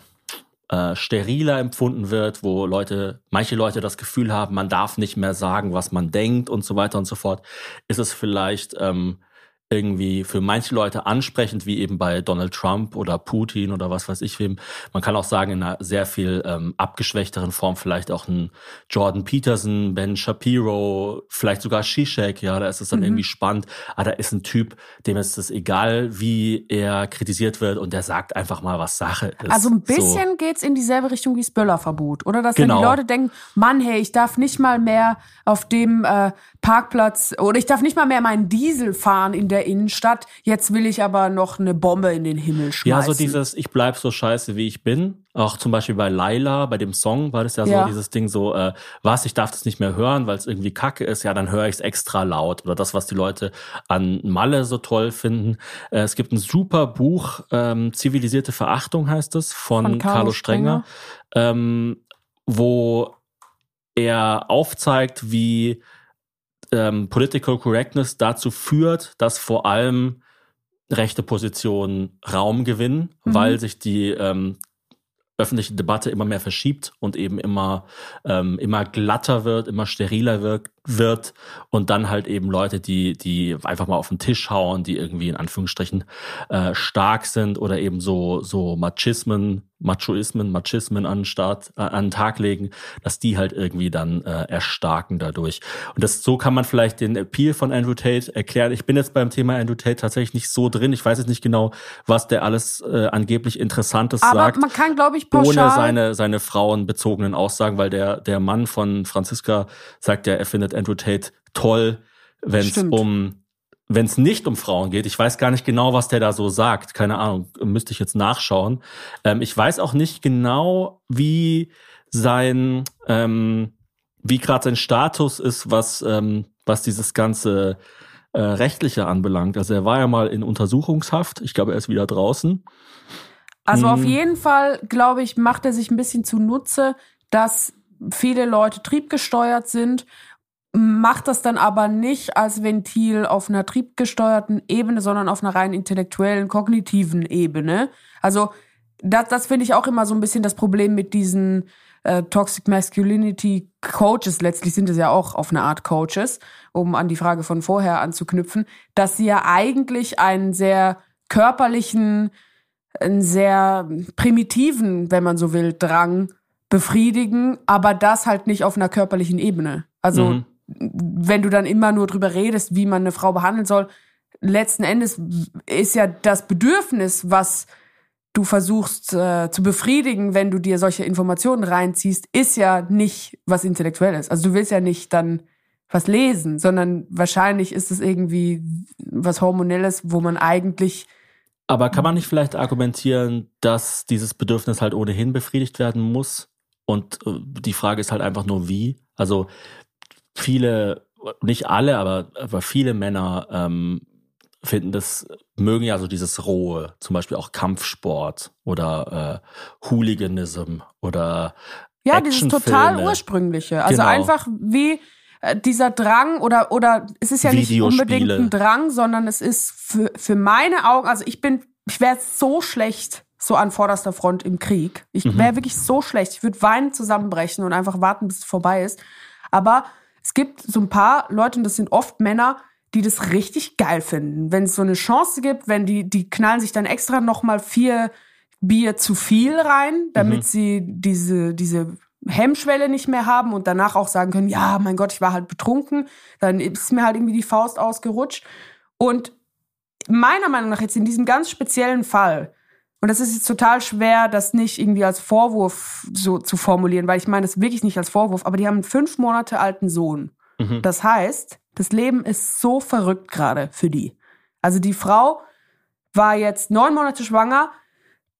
äh, steriler empfunden wird, wo Leute, manche Leute das Gefühl haben, man darf nicht mehr sagen, was man denkt und so weiter und so fort, ist es vielleicht ähm, irgendwie für manche Leute ansprechend, wie eben bei Donald Trump oder Putin oder was weiß ich wem. Man kann auch sagen, in einer sehr viel ähm, abgeschwächteren Form vielleicht auch ein Jordan Peterson, Ben Shapiro, vielleicht sogar Zizek, ja, da ist es dann irgendwie spannend. Aber da ist ein Typ, dem ist es egal, wie er kritisiert wird und der sagt einfach mal, was Sache ist. Also ein So. bisschen geht's in dieselbe Richtung wie das Böllerverbot, oder? Dass Genau. die Leute denken, Mann, hey, ich darf nicht mal mehr auf dem äh, Parkplatz oder ich darf nicht mal mehr meinen Diesel fahren in der Innenstadt. Jetzt will ich aber noch eine Bombe in den Himmel schmeißen. Ja, so dieses, ich bleib so scheiße, wie ich bin. Auch zum Beispiel bei Laila, bei dem Song war das ja, Ja. so dieses Ding so, äh, was, ich darf das nicht mehr hören, weil es irgendwie kacke ist, ja, dann höre ich es extra laut. Oder das, was die Leute an Malle so toll finden. Äh, es gibt ein super Buch, ähm, Zivilisierte Verachtung heißt es, von, Von Carlo Carlo Strenger, ähm, wo er aufzeigt, wie ähm, Political Correctness dazu führt, dass vor allem rechte Positionen Raum gewinnen, Mhm. weil sich die ähm, öffentliche Debatte immer mehr verschiebt und eben immer ähm, immer glatter wird, immer steriler wird, wird und dann halt eben Leute, die die einfach mal auf den Tisch hauen, die irgendwie in Anführungsstrichen äh, stark sind oder eben so so Machismen, Machoismen, Machismen an den Start äh, an den Tag legen, dass die halt irgendwie dann äh, erstarken dadurch. Und das so kann man vielleicht den Appeal von Andrew Tate erklären. Ich bin jetzt beim Thema Andrew Tate tatsächlich nicht so drin. Ich weiß jetzt nicht genau, was der alles äh, angeblich Interessantes aber sagt man kann, glaube ich, ohne pauschal seine, seine frauenbezogenen Aussagen, weil der, der Mann von Franziska sagt ja, er findet Andrew Tate toll, wenn es um wenn es nicht um Frauen geht. Ich weiß gar nicht genau, was der da so sagt. Keine Ahnung, müsste ich jetzt nachschauen. Ähm, ich weiß auch nicht genau, wie sein, ähm, wie gerade sein Status ist, was, ähm, was dieses ganze äh, rechtliche anbelangt. Also er war ja mal in Untersuchungshaft. Ich glaube, er ist wieder draußen. Also auf Mhm. jeden Fall, glaube ich, macht er sich ein bisschen zunutze, dass viele Leute triebgesteuert sind, macht das dann aber nicht als Ventil auf einer triebgesteuerten Ebene, sondern auf einer rein intellektuellen, kognitiven Ebene. Also das, das finde ich auch immer so ein bisschen das Problem mit diesen äh, Toxic Masculinity Coaches. Letztlich sind es ja auch auf eine Art Coaches, um an die Frage von vorher anzuknüpfen, dass sie ja eigentlich einen sehr körperlichen, einen sehr primitiven, wenn man so will, Drang befriedigen, aber das halt nicht auf einer körperlichen Ebene. Also Mhm. Wenn du dann immer nur drüber redest, wie man eine Frau behandeln soll, letzten Endes ist ja das Bedürfnis, was du versuchst äh, zu befriedigen, wenn du dir solche Informationen reinziehst, ist ja nicht was Intellektuelles. Also du willst ja nicht dann was lesen, sondern wahrscheinlich ist es irgendwie was Hormonelles, wo man eigentlich Aber kann man nicht vielleicht argumentieren, dass dieses Bedürfnis halt ohnehin befriedigt werden muss? Und äh, die Frage ist halt einfach nur wie. Also viele, nicht alle, aber, aber viele Männer ähm, finden das, mögen ja so dieses Rohe, zum Beispiel auch Kampfsport oder äh, Hooliganism oder Ja, dieses total ursprüngliche. Also Genau. einfach wie äh, dieser Drang oder oder es ist ja nicht unbedingt ein Drang, sondern es ist für für meine Augen, also ich bin ich wäre so schlecht so an vorderster Front im Krieg. Ich Mhm. wäre wirklich so schlecht. Ich würde weinen zusammenbrechen und einfach warten, bis es vorbei ist. Aber es gibt so ein paar Leute, und das sind oft Männer, die das richtig geil finden. Wenn es so eine Chance gibt, wenn die, die knallen sich dann extra nochmal vier Bier zu viel rein, damit sie diese, diese Hemmschwelle nicht mehr haben und danach auch sagen können, ja, mein Gott, ich war halt betrunken, dann ist mir halt irgendwie die Faust ausgerutscht. Und meiner Meinung nach jetzt in diesem ganz speziellen Fall, und das ist jetzt total schwer, das nicht irgendwie als Vorwurf so zu formulieren, weil ich meine das wirklich nicht als Vorwurf, aber die haben einen fünf Monate alten Sohn. Mhm. Das heißt, das Leben ist so verrückt gerade für die. Also die Frau war jetzt neun Monate schwanger,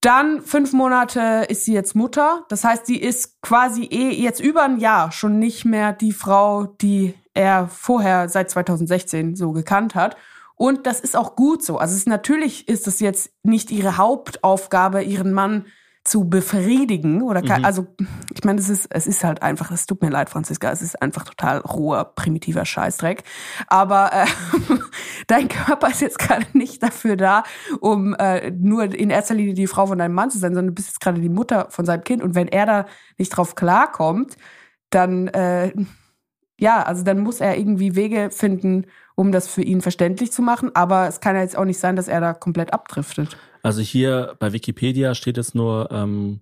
dann fünf Monate ist sie jetzt Mutter. Das heißt, sie ist quasi eh jetzt über ein Jahr schon nicht mehr die Frau, die er vorher seit 2016 so gekannt hat. Und das ist auch gut so. Also es ist, natürlich ist es jetzt nicht ihre Hauptaufgabe, ihren Mann zu befriedigen oder ke- also ich meine es ist es ist halt einfach es tut mir leid Franziska es ist einfach total roher primitiver Scheißdreck. Aber äh, [laughs] dein Körper ist jetzt gerade nicht dafür da um äh, nur in erster Linie die Frau von deinem Mann zu sein sondern du bist jetzt gerade die Mutter von seinem Kind. Und wenn er da nicht drauf klarkommt dann äh, ja, also dann muss er irgendwie Wege finden, um das für ihn verständlich zu machen. Aber es kann ja jetzt auch nicht sein, dass er da komplett abdriftet. Also hier bei Wikipedia steht es nur, ähm,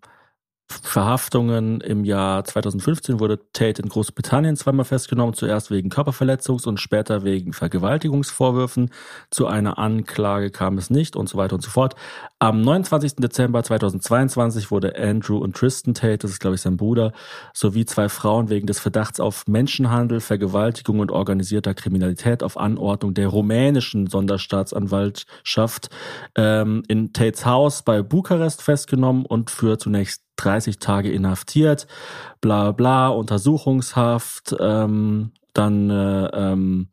Verhaftungen im Jahr 2015 wurde Tate in Großbritannien zweimal festgenommen, zuerst wegen Körperverletzungs- und später wegen Vergewaltigungsvorwürfen. Zu einer Anklage kam es nicht und so weiter und so fort. Am 29. Dezember 2022 wurde Andrew und Tristan Tate, das ist glaube ich sein Bruder, sowie zwei Frauen wegen des Verdachts auf Menschenhandel, Vergewaltigung und organisierter Kriminalität auf Anordnung der rumänischen Sonderstaatsanwaltschaft ähm, in Tates Haus bei Bukarest festgenommen und für zunächst 30 Tage inhaftiert, bla bla, Untersuchungshaft, ähm, dann äh, ähm,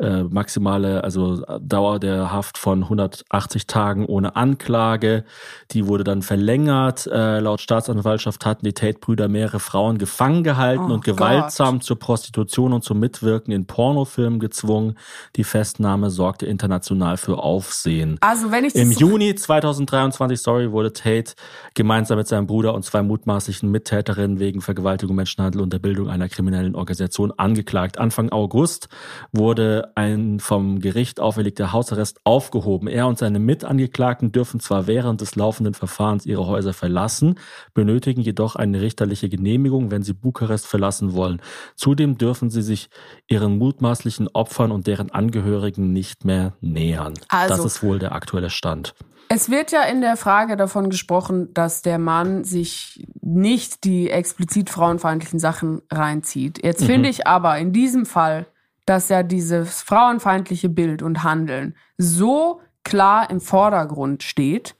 äh, maximale, also Dauer der Haft von 180 Tagen ohne Anklage. Die wurde dann verlängert. Äh, laut Staatsanwaltschaft hatten die Tate-Brüder mehrere Frauen gefangen gehalten Oh und gewaltsam zur Prostitution und zum Mitwirken in Pornofilmen gezwungen. Die Festnahme sorgte international für Aufsehen. Also wenn ich Im so- Juni 2023, sorry, wurde Tate gemeinsam mit seinem Bruder und zwei mutmaßlichen Mittäterinnen wegen Vergewaltigung, Menschenhandel und der Bildung einer kriminellen Organisation angeklagt. Anfang August wurde ein vom Gericht auferlegter Hausarrest aufgehoben. Er und seine Mitangeklagten dürfen zwar während des laufenden Verfahrens ihre Häuser verlassen, benötigen jedoch eine richterliche Genehmigung, wenn sie Bukarest verlassen wollen. Zudem dürfen sie sich ihren mutmaßlichen Opfern und deren Angehörigen nicht mehr nähern. Also- das ist wohl der aktuelle Stand. Es wird ja in der Frage davon gesprochen, dass der Mann sich nicht die explizit frauenfeindlichen Sachen reinzieht. Jetzt finde ich aber in diesem Fall, dass ja dieses frauenfeindliche Bild und Handeln so klar im Vordergrund steht.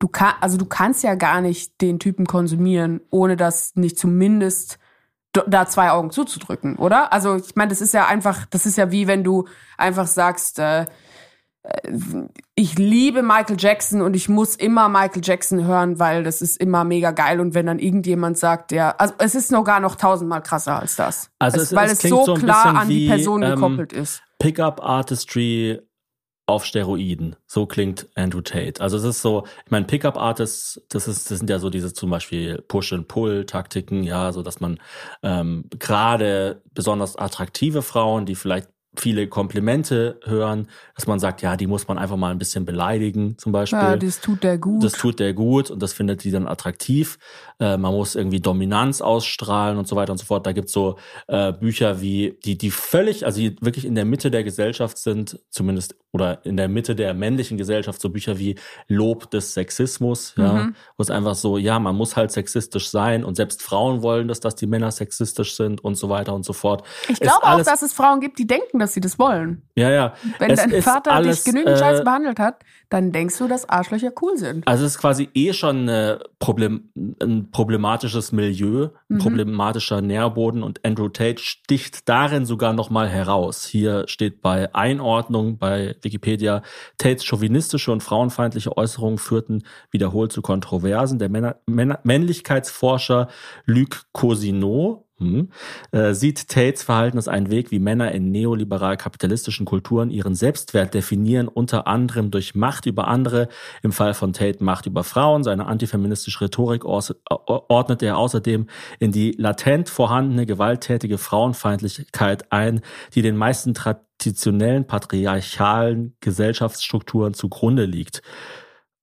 Du kann, also du kannst ja gar nicht den Typen konsumieren, ohne das nicht zumindest da zwei Augen zuzudrücken, oder? Also ich meine, das ist ja einfach, das ist ja wie wenn du einfach sagst, äh, ich liebe Michael Jackson und ich muss immer Michael Jackson hören, weil das ist immer mega geil. Und wenn dann irgendjemand sagt, ja, also es ist noch gar noch tausendmal krasser als das. Also es, es- weil es es, so, so klar an die wie, Person ähm, gekoppelt ist. Pickup Artistry auf Steroiden. So klingt Andrew Tate. Also es ist so, ich meine, Pickup Artists, das ist, das sind ja so diese zum Beispiel Push and Pull Taktiken, ja, so dass man ähm, gerade besonders attraktive Frauen, die vielleicht viele Komplimente hören, dass man sagt, ja, die muss man einfach mal ein bisschen beleidigen, zum Beispiel. Ja, das tut der gut. Das tut der gut und das findet die dann attraktiv. Äh, man muss irgendwie Dominanz ausstrahlen und so weiter und so fort. Da gibt's so äh, Bücher wie, die, die völlig, also die wirklich in der Mitte der Gesellschaft sind, zumindest, oder in der Mitte der männlichen Gesellschaft, so Bücher wie Lob des Sexismus, ja, Mhm. wo es einfach so, ja, man muss halt sexistisch sein und selbst Frauen wollen das, dass die Männer sexistisch sind und so weiter und so fort. ich glaube auch, dass es Frauen gibt, die denken, dass sie das wollen. Ja, ja. Wenn Es dein Vater alles, dich genügend äh, Scheiß behandelt hat, dann denkst du, dass Arschlöcher cool sind. Also es ist quasi eh schon eine Problem, ein problematisches Milieu, ein Mhm. problematischer Nährboden und Andrew Tate sticht darin sogar nochmal heraus. Hier steht bei Einordnung bei Wikipedia, Tates chauvinistische und frauenfeindliche Äußerungen führten wiederholt zu Kontroversen. Der Männer, Männer, Männlichkeitsforscher Luc Cousineau hm, äh, sieht Tates Verhalten als einen Weg, wie Männer in neoliberal-kapitalistischen Kulturen ihren Selbstwert definieren, unter anderem durch Macht über andere, im Fall von Tate Macht über Frauen. Seine antifeministische Rhetorik äh, ordnet er außerdem in die latent vorhandene gewalttätige Frauenfeindlichkeit ein, die den meisten traditionellen patriarchalen Gesellschaftsstrukturen zugrunde liegt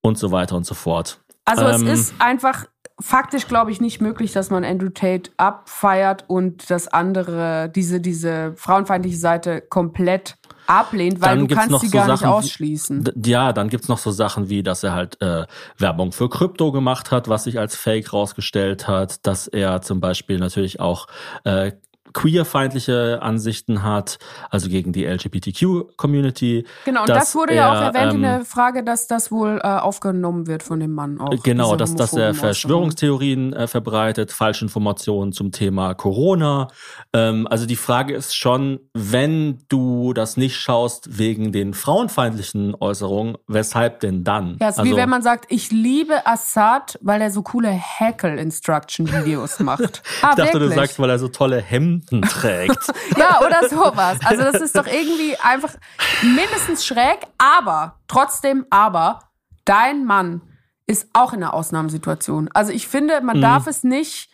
und so weiter und so fort. Also Ähm, es ist einfach faktisch, glaube ich, nicht möglich, dass man Andrew Tate abfeiert und das andere, diese, diese frauenfeindliche Seite komplett ablehnt, weil Dann du kannst sie so gar nicht Sachen wie- ausschließen. Ja, dann gibt's noch so Sachen wie, dass er halt äh, Werbung für Krypto gemacht hat, was sich als Fake rausgestellt hat, dass er zum Beispiel natürlich auch äh, queerfeindliche Ansichten hat, also gegen die LGBTQ-Community. Genau, und das wurde ja auch er, erwähnt in ähm, der Frage, dass das wohl äh, aufgenommen wird von dem Mann auch. Genau, dass, dass er Verschwörungstheorien äh, verbreitet, Falschinformationen zum Thema Corona. Ähm, also die Frage ist schon, wenn du das nicht schaust wegen den frauenfeindlichen Äußerungen, weshalb denn dann? Ja, es ist also, wie wenn man sagt, ich liebe Assad, weil er so coole Hackle-Instruction-Videos macht. [laughs] Ah, ich dachte, wirklich? du sagst, weil er so tolle Hemden trägt. [laughs] Ja, oder sowas. Also das ist doch irgendwie einfach mindestens schräg, aber trotzdem, aber dein Mann ist auch in einer Ausnahmesituation. Also ich finde, man Mhm. darf es nicht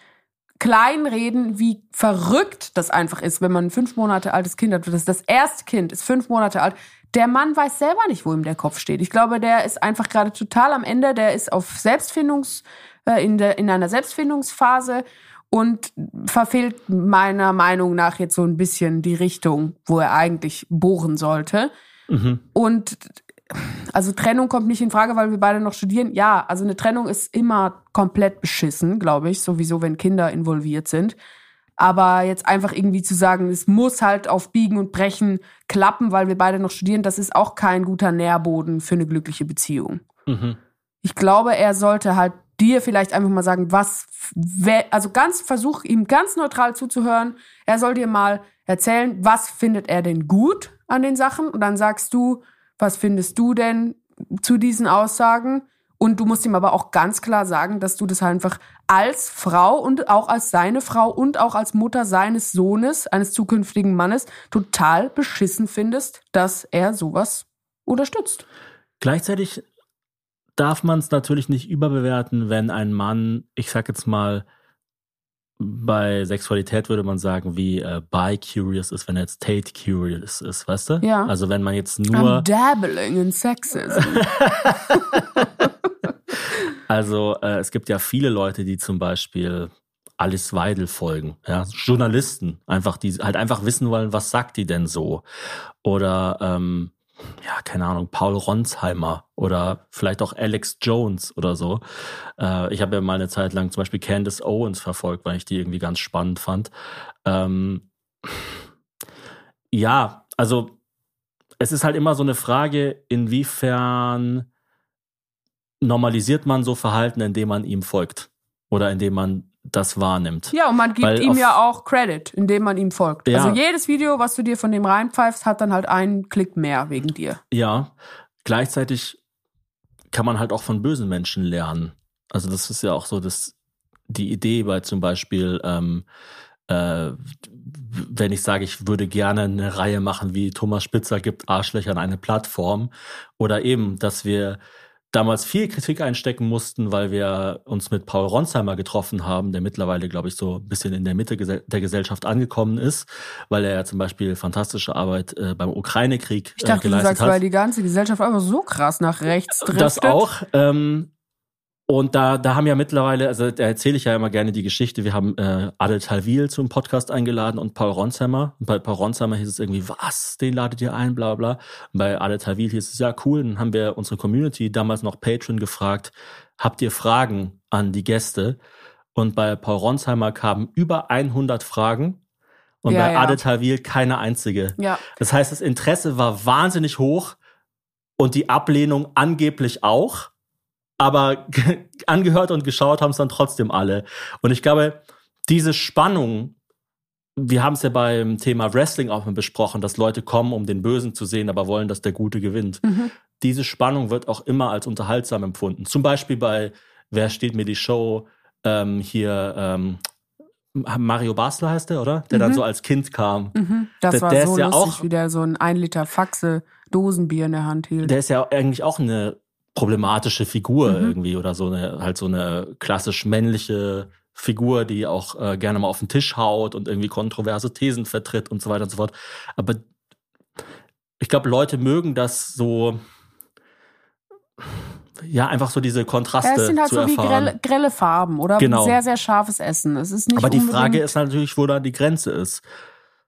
kleinreden, wie verrückt das einfach ist, wenn man ein fünf Monate altes Kind hat. Das, das erste Kind ist fünf Monate alt. Der Mann weiß selber nicht, wo ihm der Kopf steht. Ich glaube, der ist einfach gerade total am Ende. Der ist auf Selbstfindungs, äh, in, der, in einer Selbstfindungsphase und verfehlt meiner Meinung nach jetzt so ein bisschen die Richtung, wo er eigentlich bohren sollte. Und also Trennung kommt nicht in Frage, weil wir beide noch studieren. Ja, also eine Trennung ist immer komplett beschissen, glaube ich, sowieso, wenn Kinder involviert sind. Aber jetzt einfach irgendwie zu sagen, es muss halt auf Biegen und Brechen klappen, weil wir beide noch studieren, das ist auch kein guter Nährboden für eine glückliche Beziehung. Mhm. Ich glaube, er sollte halt dir vielleicht einfach mal sagen, was, also ganz, versuch ihm ganz neutral zuzuhören. Er soll dir mal erzählen, was findet er denn gut an den Sachen? Und dann sagst du, was findest du denn zu diesen Aussagen? Und du musst ihm aber auch ganz klar sagen, dass du das einfach als Frau und auch als seine Frau und auch als Mutter seines Sohnes, eines zukünftigen Mannes, total beschissen findest, dass er sowas unterstützt. Gleichzeitig darf man es natürlich nicht überbewerten, wenn ein Mann, ich sag jetzt mal, bei Sexualität würde man sagen, wie äh, bi-curious ist, wenn er jetzt Tate-curious ist, weißt du? Ja. Also wenn man jetzt nur, I'm dabbling in sexism. [laughs] also äh, es gibt ja viele Leute, die zum Beispiel Alice Weidel folgen, ja, Journalisten, einfach, die halt einfach wissen wollen, was sagt die denn so? Oder ähm, ja, keine Ahnung, Paul Ronsheimer oder vielleicht auch Alex Jones oder so. Äh, ich habe ja mal eine Zeit lang zum Beispiel Candace Owens verfolgt, weil ich die irgendwie ganz spannend fand. Ähm, ja, also es ist halt immer so eine Frage, inwiefern normalisiert man so Verhalten, indem man ihm folgt oder indem man das wahrnimmt. Ja, und man gibt Weil ihm ja auch Credit, indem man ihm folgt. Ja. Also jedes Video, was du dir von dem reinpfeifst, hat dann halt einen Klick mehr wegen dir. Ja, gleichzeitig kann man halt auch von bösen Menschen lernen. Also das ist ja auch so das, die Idee bei zum Beispiel, ähm, äh, wenn ich sage, ich würde gerne eine Reihe machen, wie Thomas Spitzer gibt Arschlöchern eine Plattform. Oder eben, dass wir damals viel Kritik einstecken mussten, weil wir uns mit Paul Ronsheimer getroffen haben, der mittlerweile, glaube ich, so ein bisschen in der Mitte der Gesellschaft angekommen ist, weil er ja zum Beispiel fantastische Arbeit äh, beim Ukraine-Krieg Ich dachte, äh, du geleistet sagst, hat. weil die ganze Gesellschaft einfach so krass nach rechts driftet. Das auch. Ähm, und da, da haben ja mittlerweile, also da erzähle ich ja immer gerne die Geschichte. Wir haben äh, Adel Talwil zum Podcast eingeladen und Paul Ronsheimer. Und bei Paul Ronsheimer hieß es irgendwie, was, den ladet ihr ein, bla bla. Und bei Adel Talwil hieß es, ja cool. Dann haben wir unsere Community, damals noch Patreon, gefragt, habt ihr Fragen an die Gäste? Und bei Paul Ronsheimer kamen über 100 Fragen. Und Ja, bei ja. Adel Talwil keine einzige. Ja. Das heißt, das Interesse war wahnsinnig hoch und die Ablehnung angeblich auch. Aber [laughs] angehört und geschaut haben es dann trotzdem alle. Und ich glaube, diese Spannung, wir haben es ja beim Thema Wrestling auch mal besprochen, dass Leute kommen, um den Bösen zu sehen, aber wollen, dass der Gute gewinnt. Mhm. Diese Spannung wird auch immer als unterhaltsam empfunden. Zum Beispiel bei Wer steht mir die Show? Ähm, hier ähm, Mario Basler heißt der, oder? Der dann so als Kind kam. Mhm. Das Der- war der so ist ja lustig, auch- wie der so ein 1 Liter Faxe Dosenbier in der Hand hielt. der ist ja eigentlich auch eine problematische Figur Mhm. irgendwie oder so eine halt so eine klassisch männliche Figur, die auch äh, gerne mal auf den Tisch haut und irgendwie kontroverse Thesen vertritt und so weiter und so fort. Aber ich glaube, Leute mögen das so ja einfach so diese Kontraste Ja, es sind halt zu so wie erfahren. grelle, grelle Farben oder Genau. sehr, sehr scharfes Essen. Es ist nicht Aber die Frage ist natürlich, wo da die Grenze ist.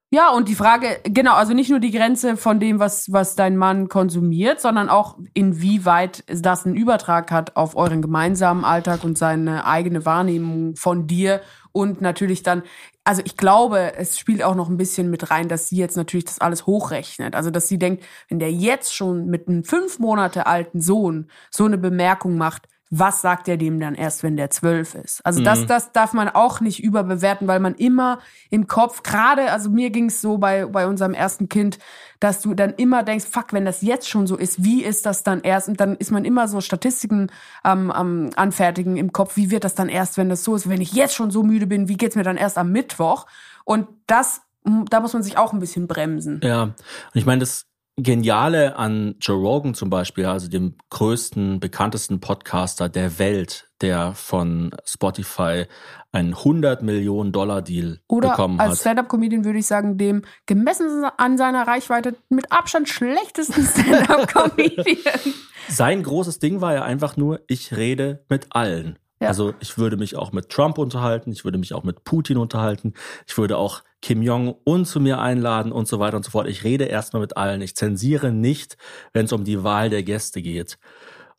Ja, und die Frage, genau, also nicht nur die Grenze von dem, was, was dein Mann konsumiert, sondern auch inwieweit das einen Übertrag hat auf euren gemeinsamen Alltag und seine eigene Wahrnehmung von dir und natürlich dann, also ich glaube, es spielt auch noch ein bisschen mit rein, dass sie jetzt natürlich das alles hochrechnet. Also, dass sie denkt, wenn der jetzt schon mit einem fünf Monate alten Sohn so eine Bemerkung macht, was sagt er dem dann erst, wenn der zwölf ist? Also das, das darf man auch nicht überbewerten, weil man immer im Kopf, gerade, also mir ging es so bei, bei unserem ersten Kind, dass du dann immer denkst, fuck, wenn das jetzt schon so ist, wie ist das dann erst? Und dann ist man immer so Statistiken am, am Anfertigen im Kopf, wie wird das dann erst, wenn das so ist? Wenn ich jetzt schon so müde bin, wie geht's mir dann erst am Mittwoch? Und das, da muss man sich auch ein bisschen bremsen. Ja, und ich meine, das Geniale an Joe Rogan zum Beispiel, also dem größten, bekanntesten Podcaster der Welt, der von Spotify einen 100 Millionen Dollar Deal Oder bekommen als hat. Stand-Up-Comedian würde ich sagen, dem gemessen an seiner Reichweite mit Abstand schlechtesten [laughs] Stand-Up-Comedian. Sein großes Ding war ja einfach nur, ich rede mit allen. Ja. Also ich würde mich auch mit Trump unterhalten, ich würde mich auch mit Putin unterhalten, ich würde auch Kim Jong-un zu mir einladen und so weiter und so fort. Ich rede erstmal mit allen. Ich zensiere nicht, wenn es um die Wahl der Gäste geht.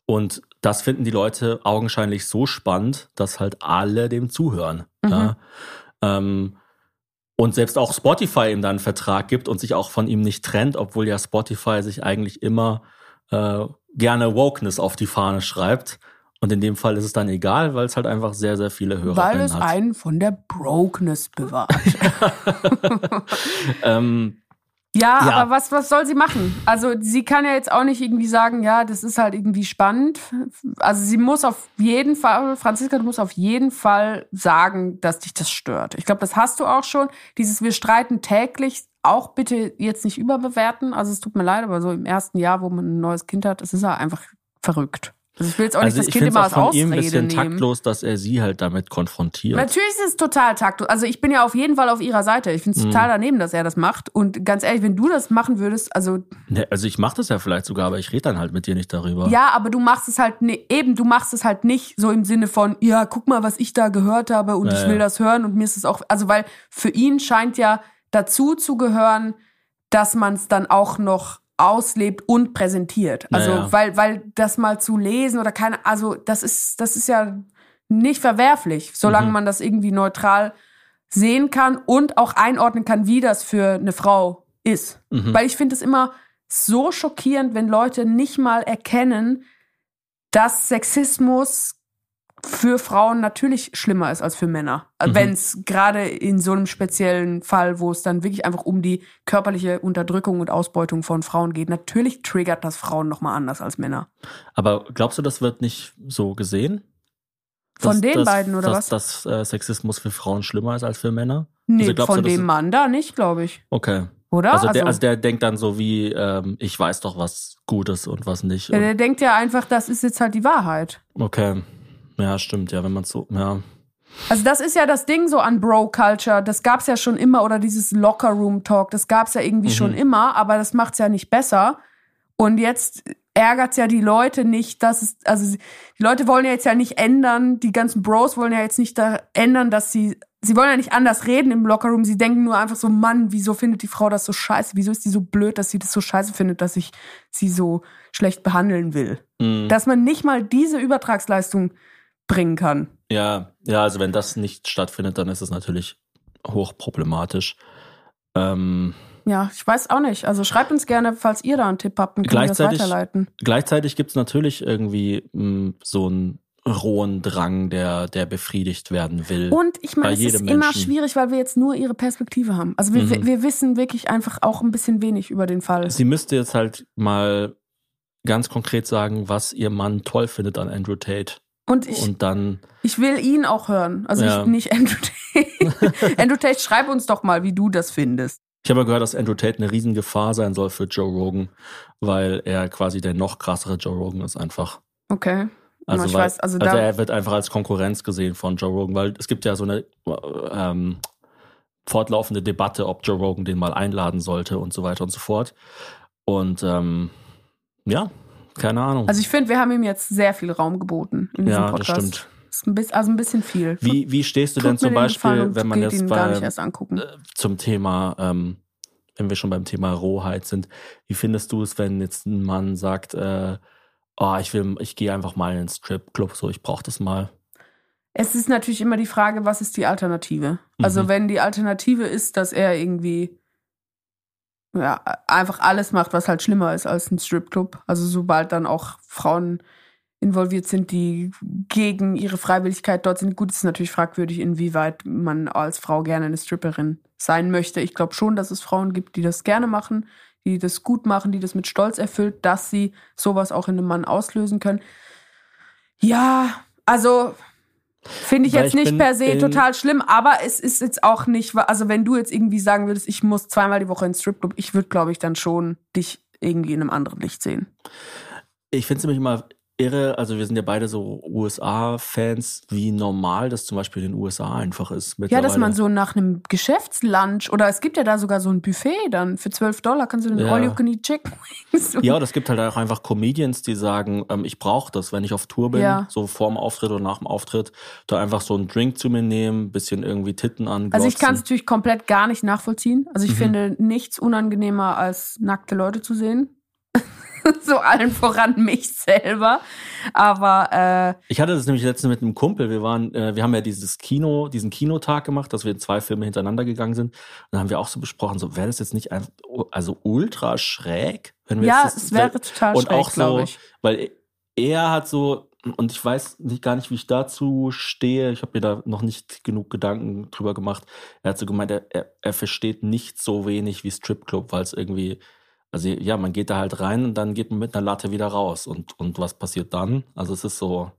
Und das finden die Leute augenscheinlich so spannend, dass halt alle dem zuhören. Ja. Ähm, und selbst auch Spotify ihm dann einen Vertrag gibt und sich auch von ihm nicht trennt, obwohl ja Spotify sich eigentlich immer äh, gerne Wokeness auf die Fahne schreibt. Und in dem Fall ist es dann egal, weil es halt einfach sehr, sehr viele Hörer weil es hat. einen von der Brokenness bewahrt. [laughs] ähm, Ja, Ja. aber was, was soll sie machen? Also sie kann ja jetzt auch nicht irgendwie sagen, ja, das ist halt irgendwie spannend. Also sie muss auf jeden Fall, Franziska, du musst auf jeden Fall sagen, dass dich das stört. Ich glaube, das hast du auch schon. Dieses Wir streiten täglich auch bitte jetzt nicht überbewerten. Also es tut mir leid, aber so im ersten Jahr, wo man ein neues Kind hat, das ist ja einfach verrückt. Also ich will jetzt auch also nicht das ich Kind immer als von ihm ein Ausrede bisschen nehmen. taktlos, dass er sie halt damit konfrontiert. Natürlich ist es total taktlos. Also ich bin ja auf jeden Fall auf ihrer Seite. Ich finde es Mhm. total daneben, dass er das macht. Und ganz ehrlich, wenn du das machen würdest, also Ne, also ich mache das ja vielleicht sogar, aber ich rede dann halt mit dir nicht darüber. Ja, aber du machst es halt ne, eben, du machst es halt nicht so im Sinne von, ja, guck mal, was ich da gehört habe und Ja, ich will das hören und mir ist es auch, also weil für ihn scheint ja dazu zu gehören, dass man es dann auch noch auslebt und präsentiert. Also Ja, ja. weil weil das mal zu lesen oder keine, also das ist das ist ja nicht verwerflich, solange Mhm. man das irgendwie neutral sehen kann und auch einordnen kann, wie das für eine Frau ist. Mhm. Weil ich finde es immer so schockierend, wenn Leute nicht mal erkennen, dass Sexismus für Frauen natürlich schlimmer ist als für Männer. Mhm. Wenn es gerade in so einem speziellen Fall, wo es dann wirklich einfach um die körperliche Unterdrückung und Ausbeutung von Frauen geht, natürlich triggert das Frauen nochmal anders als Männer. Aber glaubst du, das wird nicht so gesehen? Von Dass- den dass- beiden, oder dass, was? Dass äh, Sexismus für Frauen schlimmer ist als für Männer? Nee, Also von du, dem Mann da nicht, glaube ich. Okay. Oder? Also, der, also der denkt dann so wie, ähm, ich weiß doch, was gut ist und was nicht. Ja, der denkt ja einfach, das ist jetzt halt die Wahrheit. okay. Ja, stimmt, ja, wenn man so, ja. Also das ist ja das Ding so an Bro-Culture. Das gab's ja schon immer oder dieses Locker-Room-Talk. Das gab's ja irgendwie Mhm. schon immer, aber das macht's ja nicht besser. Und jetzt ärgert's ja die Leute nicht, dass es, also die Leute wollen ja jetzt ja nicht ändern, die ganzen Bros wollen ja jetzt nicht da ändern, dass sie, sie wollen ja nicht anders reden im Lockerroom. Sie denken nur einfach so, Mann, wieso findet die Frau das so scheiße? Wieso ist die so blöd, dass sie das so scheiße findet, dass ich sie so schlecht behandeln will? Mhm. Dass man nicht mal diese Übertragsleistung bringen kann. Ja, ja, also wenn das nicht stattfindet, dann ist es natürlich hochproblematisch. Ähm, Ja, ich weiß auch nicht. Also schreibt uns gerne, falls ihr da einen Tipp habt, dann können wir das weiterleiten. gleichzeitig gibt es natürlich irgendwie mh, so einen rohen Drang, der, der befriedigt werden will. Und ich meine, es ist jedem immer Menschen. schwierig, weil wir jetzt nur ihre Perspektive haben. Also wir, Mhm. wir, wir wissen wirklich einfach auch ein bisschen wenig über den Fall. Sie müsste jetzt halt mal ganz konkret sagen, was ihr Mann toll findet an Andrew Tate. Und ich, Und dann, ich will ihn auch hören. Also Ja. ich nicht Andrew Tate. [laughs] Andrew Tate, schreib uns doch mal, wie du das findest. ich habe ja gehört, dass Andrew Tate eine Riesengefahr sein soll für Joe Rogan, weil er quasi der noch krassere Joe Rogan ist einfach. Okay. Also, weil, weiß, also, also er wird einfach als Konkurrenz gesehen von Joe Rogan, weil es gibt ja so eine äh, ähm, fortlaufende Debatte, ob Joe Rogan den mal einladen sollte und so weiter und so fort. Und ähm, ja, keine Ahnung. also ich finde, wir haben ihm jetzt sehr viel Raum geboten in diesem ja, das Podcast. stimmt. Ist ein bisschen, also ein bisschen viel. Wie, wie stehst du Tut denn zum Beispiel, wenn man jetzt bei, äh, zum Thema, ähm, wenn wir schon beim Thema Rohheit sind, wie findest du es, wenn jetzt ein Mann sagt, äh, oh, ich will, ich gehe einfach mal in den Stripclub, so ich brauche das mal. Es ist natürlich immer die Frage, was ist die Alternative? Also Mhm. wenn die Alternative ist, dass er irgendwie ja, einfach alles macht, was halt schlimmer ist als ein Stripclub. Also sobald dann auch Frauen involviert sind, die gegen ihre Freiwilligkeit dort sind. Gut, ist natürlich fragwürdig, inwieweit man als Frau gerne eine Stripperin sein möchte. Ich glaube schon, dass es Frauen gibt, die das gerne machen, die das gut machen, die das mit Stolz erfüllt, dass sie sowas auch in einem Mann auslösen können. Ja, also finde ich Weil jetzt ich nicht per se total schlimm, aber es ist jetzt auch nicht, also wenn du jetzt irgendwie sagen würdest, ich muss zweimal die Woche ins Stripclub, ich würde, glaube ich, dann schon dich irgendwie in einem anderen Licht sehen. Ich finde es nämlich immer irre, also wir sind ja beide so USA-Fans, wie normal das zum Beispiel in den USA einfach ist. Ja, dass man so nach einem Geschäftslunch oder es gibt ja da sogar so ein Buffet dann für 12 Dollar kannst du den Ja. All You Can Eat Chicken Wings. Ja, oder es gibt halt auch einfach Comedians, die sagen, ähm, ich brauche das, wenn ich auf Tour bin, Ja. so vorm Auftritt oder nach dem Auftritt, da einfach so einen Drink zu mir nehmen, bisschen irgendwie Titten an. Also ich kann es natürlich komplett gar nicht nachvollziehen. Also ich Mhm. finde nichts unangenehmer als nackte Leute zu sehen. [laughs] so allen voran mich selber. Aber äh, Ich hatte das nämlich letztens mit einem Kumpel. Wir waren, äh, wir haben ja dieses Kino, diesen Kinotag gemacht, dass wir in zwei Filme hintereinander gegangen sind. Und dann haben wir auch so besprochen, so wäre das jetzt nicht einfach, also ultra schräg, wenn wir ja, jetzt das, es wäre total und schräg, auch so, ich. weil er hat so, und ich weiß nicht gar nicht, wie ich dazu stehe. Ich habe mir da noch nicht genug Gedanken drüber gemacht. Er hat so gemeint, er, er, er versteht nicht so wenig wie Stripclub, weil es irgendwie, also ja, man geht da halt rein und dann geht man mit einer Latte wieder raus. Und, und was passiert dann? Also es ist so,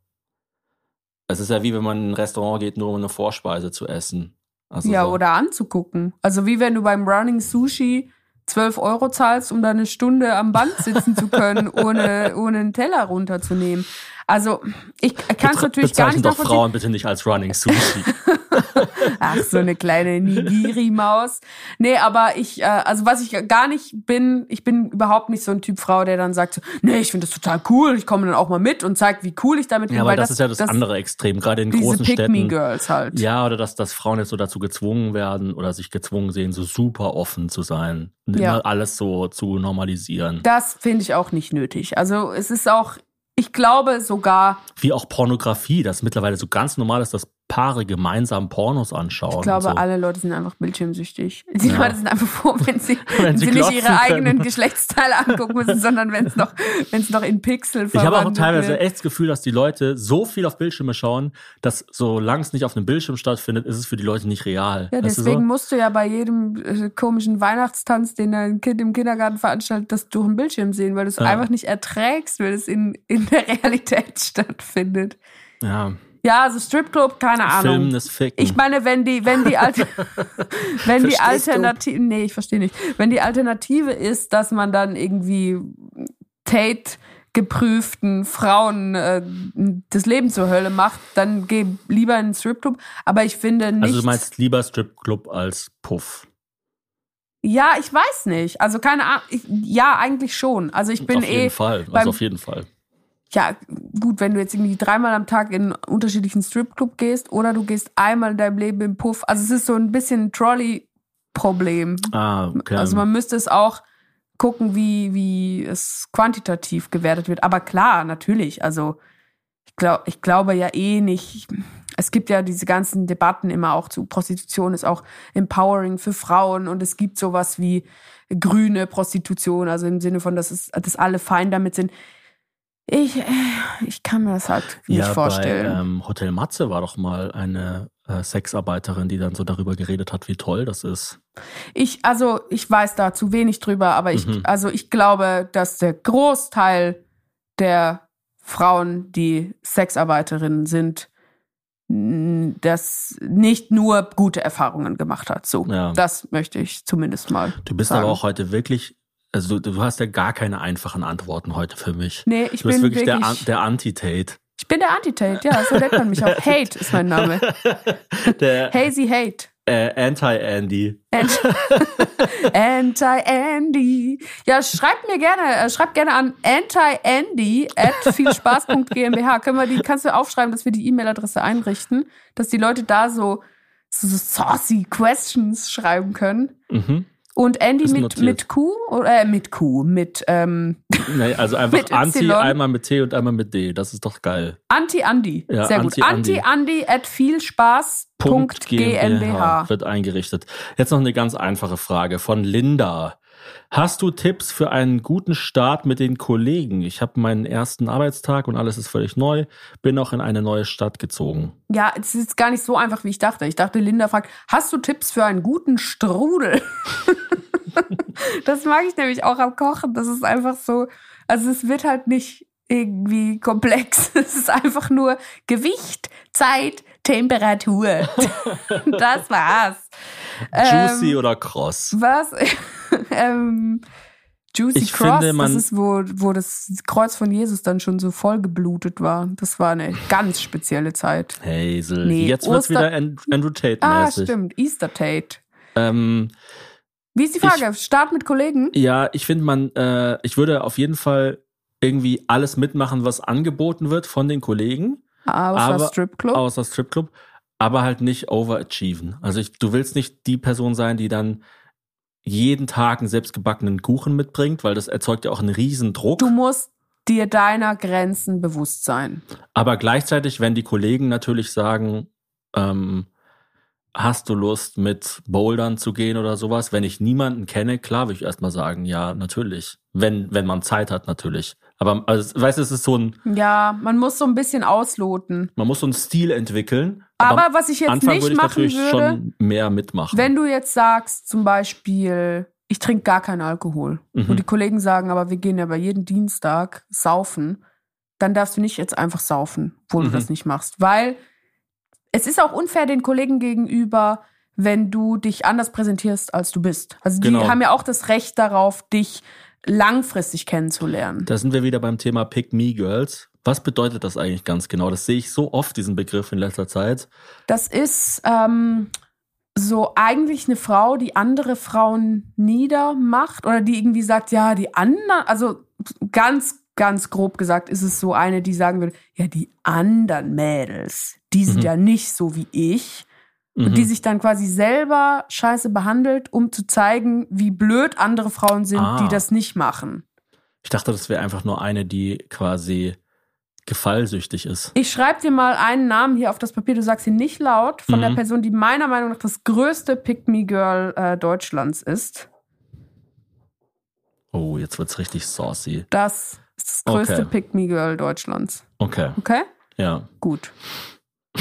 es ist ja wie wenn man in ein Restaurant geht, nur um eine Vorspeise zu essen. Also Ja, so. oder anzugucken. Also wie wenn du beim Running Sushi 12 Euro zahlst, um da eine Stunde am Band sitzen zu können, [laughs] ohne, ohne einen Teller runterzunehmen. Also ich kann es natürlich gar nicht doch. Frauen bitte nicht als Running Sushi. [laughs] [laughs] Ach, so eine kleine Nigiri-Maus. Nee, aber ich, äh, also was ich gar nicht bin, ich bin überhaupt nicht so ein Typ Frau, der dann sagt, so, nee, ich finde das total cool, ich komme dann auch mal mit und zeig, wie cool ich damit bin. ja, aber weil das, ist ja das, andere Extrem, gerade in Diese großen Städten. Pick-Me-Girls halt. Ja, oder dass, dass Frauen jetzt so dazu gezwungen werden oder sich gezwungen sehen, so super offen zu sein. Und Ja. immer alles so zu normalisieren. Das finde ich auch nicht nötig. Also es ist auch, ich glaube sogar, Wie auch Pornografie, das mittlerweile so ganz normal ist, dass Paare gemeinsam Pornos anschauen. ich glaube, so. alle Leute sind einfach bildschirmsüchtig. [laughs] Die Ja. Leute sind einfach froh, wenn sie, [laughs] Wenn wenn sie sie nicht ihre können. eigenen [laughs] Geschlechtsteile angucken müssen, sondern wenn es noch, wenn noch in Pixel Ich habe auch teilweise wird. echt das Gefühl, dass die Leute so viel auf Bildschirme schauen, dass solange es nicht auf einem Bildschirm stattfindet, ist es für die Leute nicht real. Ja, Weißt deswegen so? musst du ja bei jedem äh, komischen Weihnachtstanz, den dein Kind im Kindergarten veranstaltet, das durch den Bildschirm sehen, weil du es Ja. einfach nicht erträgst, weil es in, in der Realität stattfindet. Ja, Ja, also Stripclub, keine Ahnung. Filmen ist Ficken. Ich meine, wenn die, wenn die, Alter, [laughs] [laughs] wenn die? Alternative, nee, ich verstehe nicht. Wenn die Alternative ist, dass man dann irgendwie Tate geprüften Frauen äh, das Leben zur Hölle macht, dann geh lieber in den Stripclub. Aber ich finde nicht. also du meinst lieber Stripclub als Puff. Ja, ich weiß nicht. Also keine Ahnung. Ich, ja, eigentlich schon. Also ich bin auf jeden eh. Fall. beim- Also auf jeden Fall. Ja, gut, wenn du jetzt irgendwie dreimal am Tag in einen unterschiedlichen Stripclub gehst oder du gehst einmal in deinem Leben im Puff. Also es ist so ein bisschen ein Trolley-Problem. Ah, okay. Also man müsste es auch gucken, wie, wie es quantitativ gewertet wird. Aber klar, natürlich. Also ich, glaub, ich glaube ja eh nicht. Es gibt ja diese ganzen Debatten immer auch zu Prostitution ist auch empowering für Frauen und es gibt sowas wie grüne Prostitution, also im Sinne von, dass, es, dass alle fein damit sind. Ich, äh, ich kann mir das halt nicht ja, vorstellen. Bei ähm, Hotel Matze war doch mal eine äh, Sexarbeiterin, die dann so darüber geredet hat, wie toll das ist. Ich, also, ich weiß da zu wenig drüber, aber ich, Mhm. also ich glaube, dass der Großteil der Frauen, die Sexarbeiterinnen sind, das nicht nur gute Erfahrungen gemacht hat. So, Ja. das möchte ich zumindest mal. Du bist sagen. aber auch heute wirklich, also du, du hast ja gar keine einfachen Antworten heute für mich. Nee, ich du bist bin wirklich, der, wirklich, der Anti-Tate. ich bin der Anti-Tate, ja, so nennt man mich auch. [laughs] Hate ist mein Name. [laughs] der Hazy Hate. äh, Anti-Andy. Ant- [laughs] Anti-Andy. Ja, schreibt mir gerne, äh, schreibt gerne an anti-andy at vielspaß.gmbH. Können wir die, kannst du aufschreiben, dass wir die E-Mail-Adresse einrichten, dass die Leute da so, so, so saucy questions schreiben können. Mhm. Und Andy mit, notiert. mit Q, oder äh, mit Q, mit ähm, [laughs] Nee, also einfach [laughs] Anti, Y. einmal mit T und einmal mit D. Das ist doch geil. Anti-Andy. Ja, Sehr gut. Anti-Andy. Anti-Andy at vielspaß.gmbH. wird eingerichtet. Jetzt noch eine ganz einfache Frage von Linda. Hast du Tipps für einen guten Start mit den Kollegen? Ich habe meinen ersten Arbeitstag und alles ist völlig neu. Bin auch in eine neue Stadt gezogen. Ja, es ist gar nicht so einfach, wie ich dachte. Ich dachte, Linda fragt, hast du Tipps für einen guten Strudel? [laughs] das mag ich nämlich auch am Kochen. Das ist einfach so, also es wird halt nicht irgendwie komplex. [laughs] Es ist einfach nur Gewicht, Zeit, Temperatur. [laughs] das war's. Juicy Ähm, oder kross? was? [laughs] ähm, Juicy Ich Cross, finde, man- das ist, wo, wo das Kreuz von Jesus dann schon so voll geblutet war. Das war eine ganz spezielle Zeit. Hazel, Nee, jetzt wird's Oster- wieder An- Andrew Tate Ah, stimmt. Easter Tate. ähm, Wie ist die Frage? Start mit Kollegen? ja, ich finde man, äh, ich würde auf jeden Fall irgendwie alles mitmachen, was angeboten wird von den Kollegen, was aber- Stripclub? außer Stripclub, aber halt nicht overachieven. Also ich, du willst nicht die Person sein, die dann jeden Tag einen selbstgebackenen Kuchen mitbringt, weil das erzeugt ja auch einen riesen Druck. Du musst dir deiner Grenzen bewusst sein. Aber gleichzeitig, wenn die Kollegen natürlich sagen, ähm, hast du Lust mit Bouldern zu gehen oder sowas, wenn ich niemanden kenne, klar würde ich erstmal sagen, ja, natürlich. Wenn, wenn man Zeit hat, natürlich. Aber also, weißt du, es ist so ein, Ja, man muss so ein bisschen ausloten. man muss so einen Stil entwickeln. Aber, am was ich jetzt Anfang nicht würde ich machen natürlich würde, schon mehr mitmachen. wenn du jetzt sagst, zum Beispiel, ich trinke gar keinen Alkohol Mhm. und die Kollegen sagen, aber wir gehen ja bei jeden Dienstag saufen, dann darfst du nicht jetzt einfach saufen, obwohl Mhm. du das nicht machst. Weil es ist auch unfair den Kollegen gegenüber, wenn du dich anders präsentierst, als du bist. Also die Genau. haben ja auch das Recht darauf, dich langfristig kennenzulernen. Da sind wir wieder beim Thema Pick Me Girls. Was bedeutet das eigentlich ganz genau? Das sehe ich so oft, diesen Begriff in letzter Zeit. Das ist ähm, so eigentlich eine Frau, die andere Frauen niedermacht oder die irgendwie sagt, ja, die anderen, also ganz, ganz grob gesagt ist es so eine, die sagen würde, ja, die anderen Mädels, die sind Mhm. ja nicht so wie ich. Mhm. Und die sich dann quasi selber scheiße behandelt, um zu zeigen, wie blöd andere Frauen sind, Ah. die das nicht machen. Ich dachte, das wäre einfach nur eine, die quasi gefallsüchtig ist. Ich schreibe dir mal einen Namen hier auf das Papier, du sagst ihn nicht laut, von Mhm. der Person, die meiner Meinung nach das größte Pick-Me-Girl äh, Deutschlands ist. Oh, jetzt wird's richtig saucy. Das ist das größte Okay. Pick-Me-Girl Deutschlands. Okay, Okay? ja. Gut.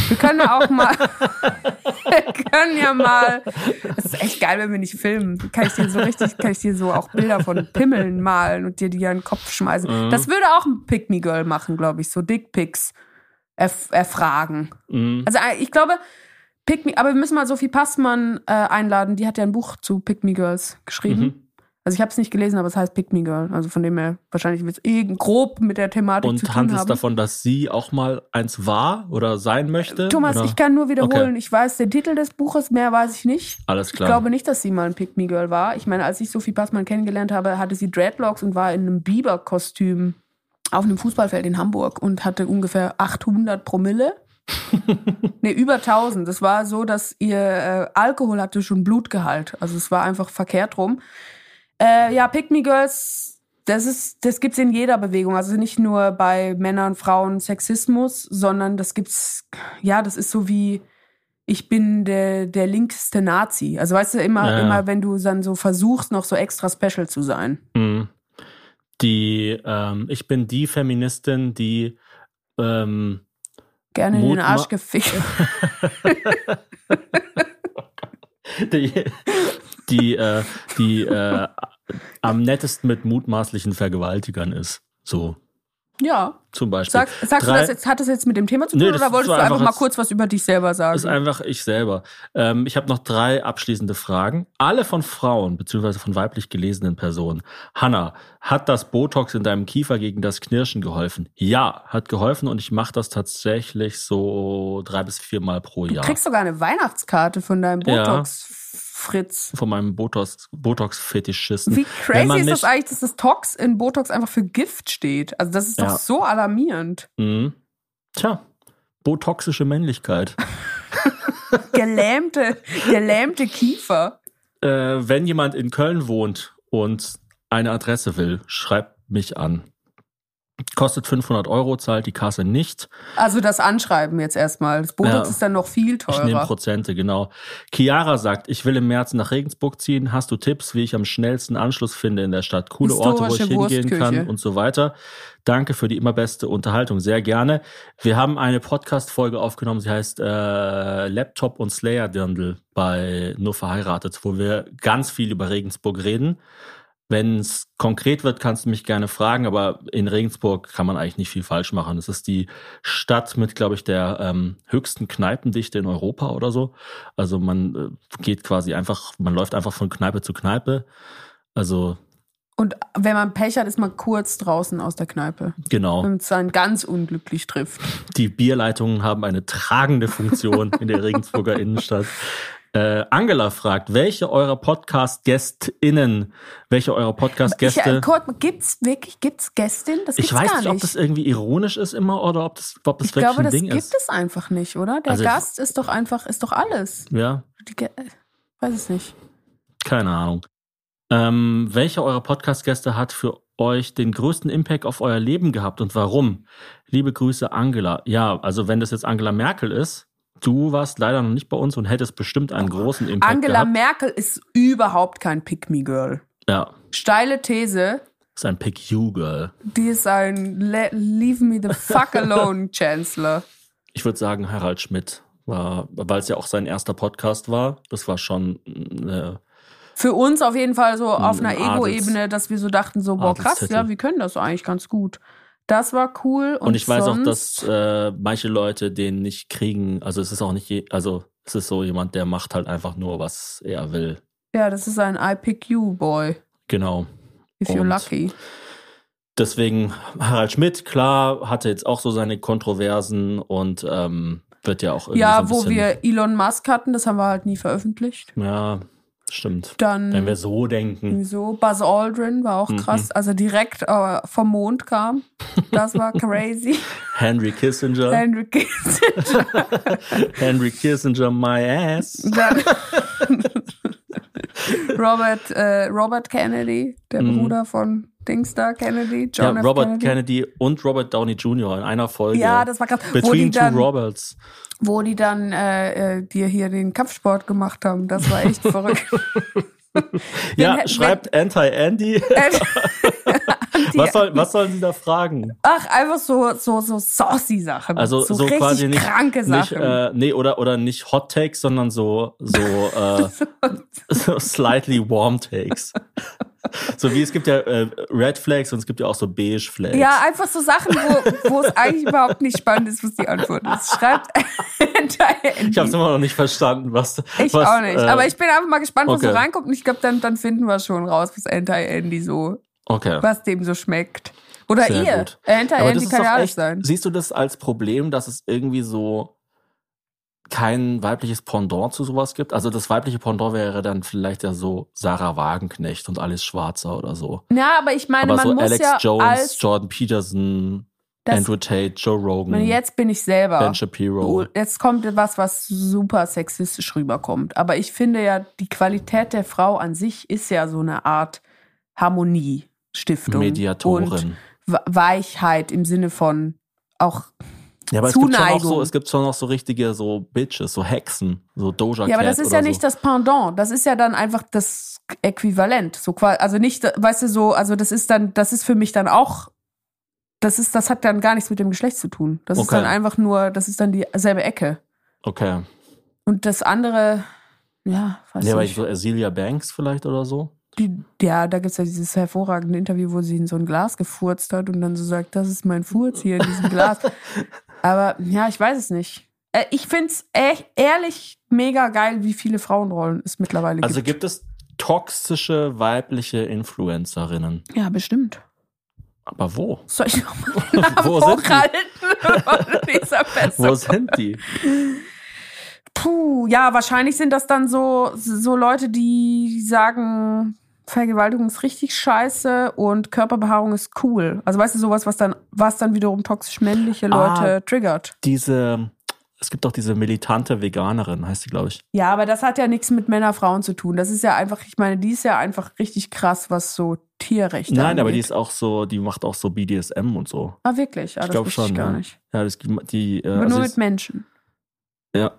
Wir können ja auch mal, [laughs] wir können ja mal, das ist echt geil, wenn wir nicht filmen. Kann ich dir so richtig, kann ich dir so auch Bilder von Pimmeln malen und dir die an den Kopf schmeißen. Mhm. Das würde auch ein Pick-Me-Girl machen, glaube ich, so Dickpics erf erfragen. Mhm. Also äh, ich glaube, Pick Me, aber wir müssen mal Sophie Passmann äh, einladen. Die hat ja ein Buch zu Pick Me Girls geschrieben. Mhm. Also ich habe es nicht gelesen, aber es heißt Pick Me Girl. Also von dem her wahrscheinlich wird es irgend grob mit der Thematik zu Und tun handelt es haben. davon, dass sie auch mal eins war oder sein möchte? Thomas, oder? ich kann nur wiederholen. Okay. Ich weiß den Titel des Buches, mehr weiß ich nicht. Alles Ich klar. glaube nicht, dass sie mal ein Pick Me Girl war. Ich meine, als ich Sophie Passmann kennengelernt habe, hatte sie Dreadlocks und war in einem Biber-Kostüm auf einem Fußballfeld in Hamburg und hatte ungefähr 800 Promille. [laughs] nee, über 1000. Das war so, dass ihr äh, Alkohol hatte schon Blutgehalt. Also es war einfach verkehrt rum. Äh, ja, Pick Me Girls, das ist, das gibt's in jeder Bewegung. Also nicht nur bei Männern, Frauen, Sexismus, sondern das gibt's, ja, das ist so wie, ich bin der, der linkste Nazi. Also weißt du, immer, Ja, immer wenn du dann so versuchst, noch so extra special zu sein. Mhm. Die, ähm, ich bin die Feministin, die ähm, Gerne in den Arsch gefickt. [laughs] die, die, äh, die äh, am nettesten mit mutmaßlichen Vergewaltigern ist. So, ja. zum Beispiel. Sag, sagst Drei- du das jetzt, hat das jetzt mit dem Thema zu tun Nee, das oder wolltest du einfach einfach mal kurz was über dich selber sagen? ist einfach ich selber. Ähm, ich habe noch drei abschließende Fragen. Alle von Frauen beziehungsweise von weiblich gelesenen Personen. Hanna, hat das Botox in deinem Kiefer gegen das Knirschen geholfen? Ja, hat geholfen und ich mache das tatsächlich so drei bis viermal pro du Jahr. kriegst sogar eine Weihnachtskarte von deinem Ja. Botox-Fritz. von meinem Botox, Botox-Fetischisten. Wie crazy ist das eigentlich, dass das Tox in Botox einfach für Gift steht? Also das ist doch Ja. so alarmierend. Mhm. Tja, botoxische Männlichkeit. [laughs] Gelähmte, gelähmte Kiefer. Äh, wenn jemand in Köln wohnt und eine Adresse will, schreibt mich an. Kostet 500 Euro, zahlt die Kasse nicht. Also das Anschreiben jetzt erstmal. Das Botox Ja. ist dann noch viel Ich nehme teurer. Prozente, genau. Chiara sagt, ich will im März nach Regensburg ziehen. Hast du Tipps, wie ich am schnellsten Anschluss finde in der Stadt? Coole Orte, wo ich hingehen kann und so weiter. Danke für die immer beste Unterhaltung. Sehr gerne. Wir haben eine Podcast-Folge aufgenommen, sie heißt äh, Laptop und Slayer-Dirndl bei Nur verheiratet, wo wir ganz viel über Regensburg reden. Wenn es konkret wird, kannst du mich gerne fragen, aber in Regensburg kann man eigentlich nicht viel falsch machen. Es ist die Stadt mit, glaube ich, der ähm, höchsten Kneipendichte in Europa oder so. Also man äh, geht quasi einfach, man läuft einfach von Kneipe zu Kneipe. Also Und wenn man Pech hat, ist man kurz draußen aus der Kneipe. Genau. Wenn es einen ganz unglücklich trifft. Die Bierleitungen haben eine tragende Funktion in der [laughs] Regensburger Innenstadt. Äh, Angela fragt, welche eurer Podcast-GästInnen, welche eurer Ich, Podcast-Gäste, äh, gibt's wirklich, gibt's Gästin? Das ich, weiß gar nicht, ob das irgendwie ironisch ist immer oder ob das, ob das ich wirklich glaube, ein das Ding gibt ist. es einfach nicht, oder? Der Also ich- Gast ist doch einfach, ist doch alles. Ja, Die, äh, weiß es nicht. keine Ahnung. Ähm, welcher eurer Podcast-Gäste hat für euch den größten Impact auf euer Leben gehabt und warum? Liebe Grüße, Angela. Ja, also wenn das jetzt Angela Merkel ist, du warst leider noch nicht bei uns und hättest bestimmt einen großen Impact Angela gehabt. Merkel ist überhaupt kein Pick-Me-Girl. Ja, Steile These, ist ein Pick-You-Girl. die ist ein Le Leave me the fuck alone [laughs] Chancellor. Ich würde sagen, Harald Schmidt war, weil es ja auch sein erster Podcast war. Das war schon äh, Für uns auf jeden Fall so auf Ein einer Ego-Ebene, dass wir so dachten, so, boah, krass, ja, wir können das eigentlich ganz gut. Das war cool. Und, und, ich weiß auch, dass äh, manche Leute den nicht kriegen. Also es ist auch nicht, je, also es ist so jemand, der macht halt einfach nur, was er will. Ja, das ist ein I pick you, boy, Genau. if you're Und- lucky. Deswegen Harald Schmidt, klar, hatte jetzt auch so seine Kontroversen und ähm, wird ja auch irgendwie so Ja, ein wo wir Elon Musk hatten, das haben wir halt nie veröffentlicht. Ja, stimmt. Dann Wenn wir so denken. so Buzz Aldrin war auch Mhm. krass, als er direkt äh, vom Mond kam. Das war [laughs] crazy. Henry Kissinger. Henry Kissinger. [laughs] Henry Kissinger, my ass. Dann [laughs] Robert, äh, Robert Kennedy, der Mhm. Bruder von Dingstar Kennedy, Ja, John F. Robert Kennedy. Kennedy. und Robert Downey Jr. in einer Folge. Ja, das war krass. Between Two Roberts. Wo die dann äh, äh, dir hier den Kampfsport gemacht haben, das war echt [laughs] verrückt. Ja, schreibt [laughs] Anti-Andy. Was, soll, was sollen sie da fragen? Ach, einfach so, so, so saucy Sachen. Also so, so, richtig quasi nicht, kranke nicht Sachen. äh, nee oder oder nicht Hot Takes, sondern so so, äh, [laughs] so slightly warm Takes. So wie es gibt ja äh, Red Flags und es gibt ja auch so Beige Flags. ja, einfach so Sachen, wo, wo es eigentlich überhaupt nicht spannend ist, was die Antwort ist. Schreibt [laughs] ich habe es immer noch nicht verstanden, was Ich was, auch nicht. äh, Aber ich bin einfach mal gespannt, was so okay. reinkommt. Und ich glaube, dann, dann finden wir schon raus, was Anti-Andy so, okay. was dem so schmeckt. Oder Sehr ihr. Äh, Anti-Andy ist kann ja alles sein. siehst du das als Problem, dass es irgendwie so kein weibliches Pendant zu sowas gibt? Also das weibliche Pendant wäre dann vielleicht ja so Sarah Wagenknecht und Alice Schwarzer oder so. Ja, aber ich meine, Aber man so muss Alex ja Jones, Jordan Peterson, Andrew Tate, Joe Rogan, jetzt bin ich selber. Ben Shapiro. Jetzt kommt was, was super sexistisch rüberkommt. Aber ich finde ja, die Qualität der Frau an sich ist ja so eine Art Harmoniestiftung. Und Mediatorin. We- Weichheit im Sinne von auch. Ja, aber es gibt schon auch Zuneigung. so, es gibt schon noch so richtige so Bitches, so Hexen, so Doja Ja, aber Cat das ist ja nicht so. das Pendant. Das ist ja dann einfach das Äquivalent. So also nicht, weißt du, so, also das ist dann, das ist für mich dann auch, das ist, das hat dann gar nichts mit dem Geschlecht zu tun. Das ist Okay. dann einfach nur, das ist dann dieselbe Ecke. Okay. Und das andere, ja, weiß Ja, aber ich nicht. so Azealia Banks vielleicht oder so. Die, ja, da gibt's ja dieses hervorragende Interview, wo sie in so ein Glas gefurzt hat und dann so sagt, das ist mein Furz hier in diesem Glas. [laughs] Aber ja, ich weiß es nicht. Äh, Ich find's echt ehrlich mega geil, wie viele Frauenrollen es mittlerweile Also gibt. gibt es toxische weibliche Influencerinnen. Ja, bestimmt. Aber wo? Soll ich nochmal [laughs] [laughs] Wo sind die? Wo sind die? Puh, ja, wahrscheinlich sind das dann so, so Leute, die sagen, Vergewaltigung ist richtig scheiße und Körperbehaarung ist cool. Also weißt du, sowas, was dann, was dann wiederum toxisch männliche Leute Ah. triggert. Diese, es gibt doch diese militante Veganerin, heißt sie, glaube ich. Ja, aber das hat ja nichts mit Männer, Frauen zu tun. Das ist ja einfach, ich meine, die ist ja einfach richtig krass, was so Tierrechte Nein, angeht. aber die ist auch so, die macht auch so BDSM und so. Ah, wirklich? Ah, Ich glaube schon. ich gar ja. nicht. Ja, das, die, äh, Aber also nur ist- mit Menschen. Ja.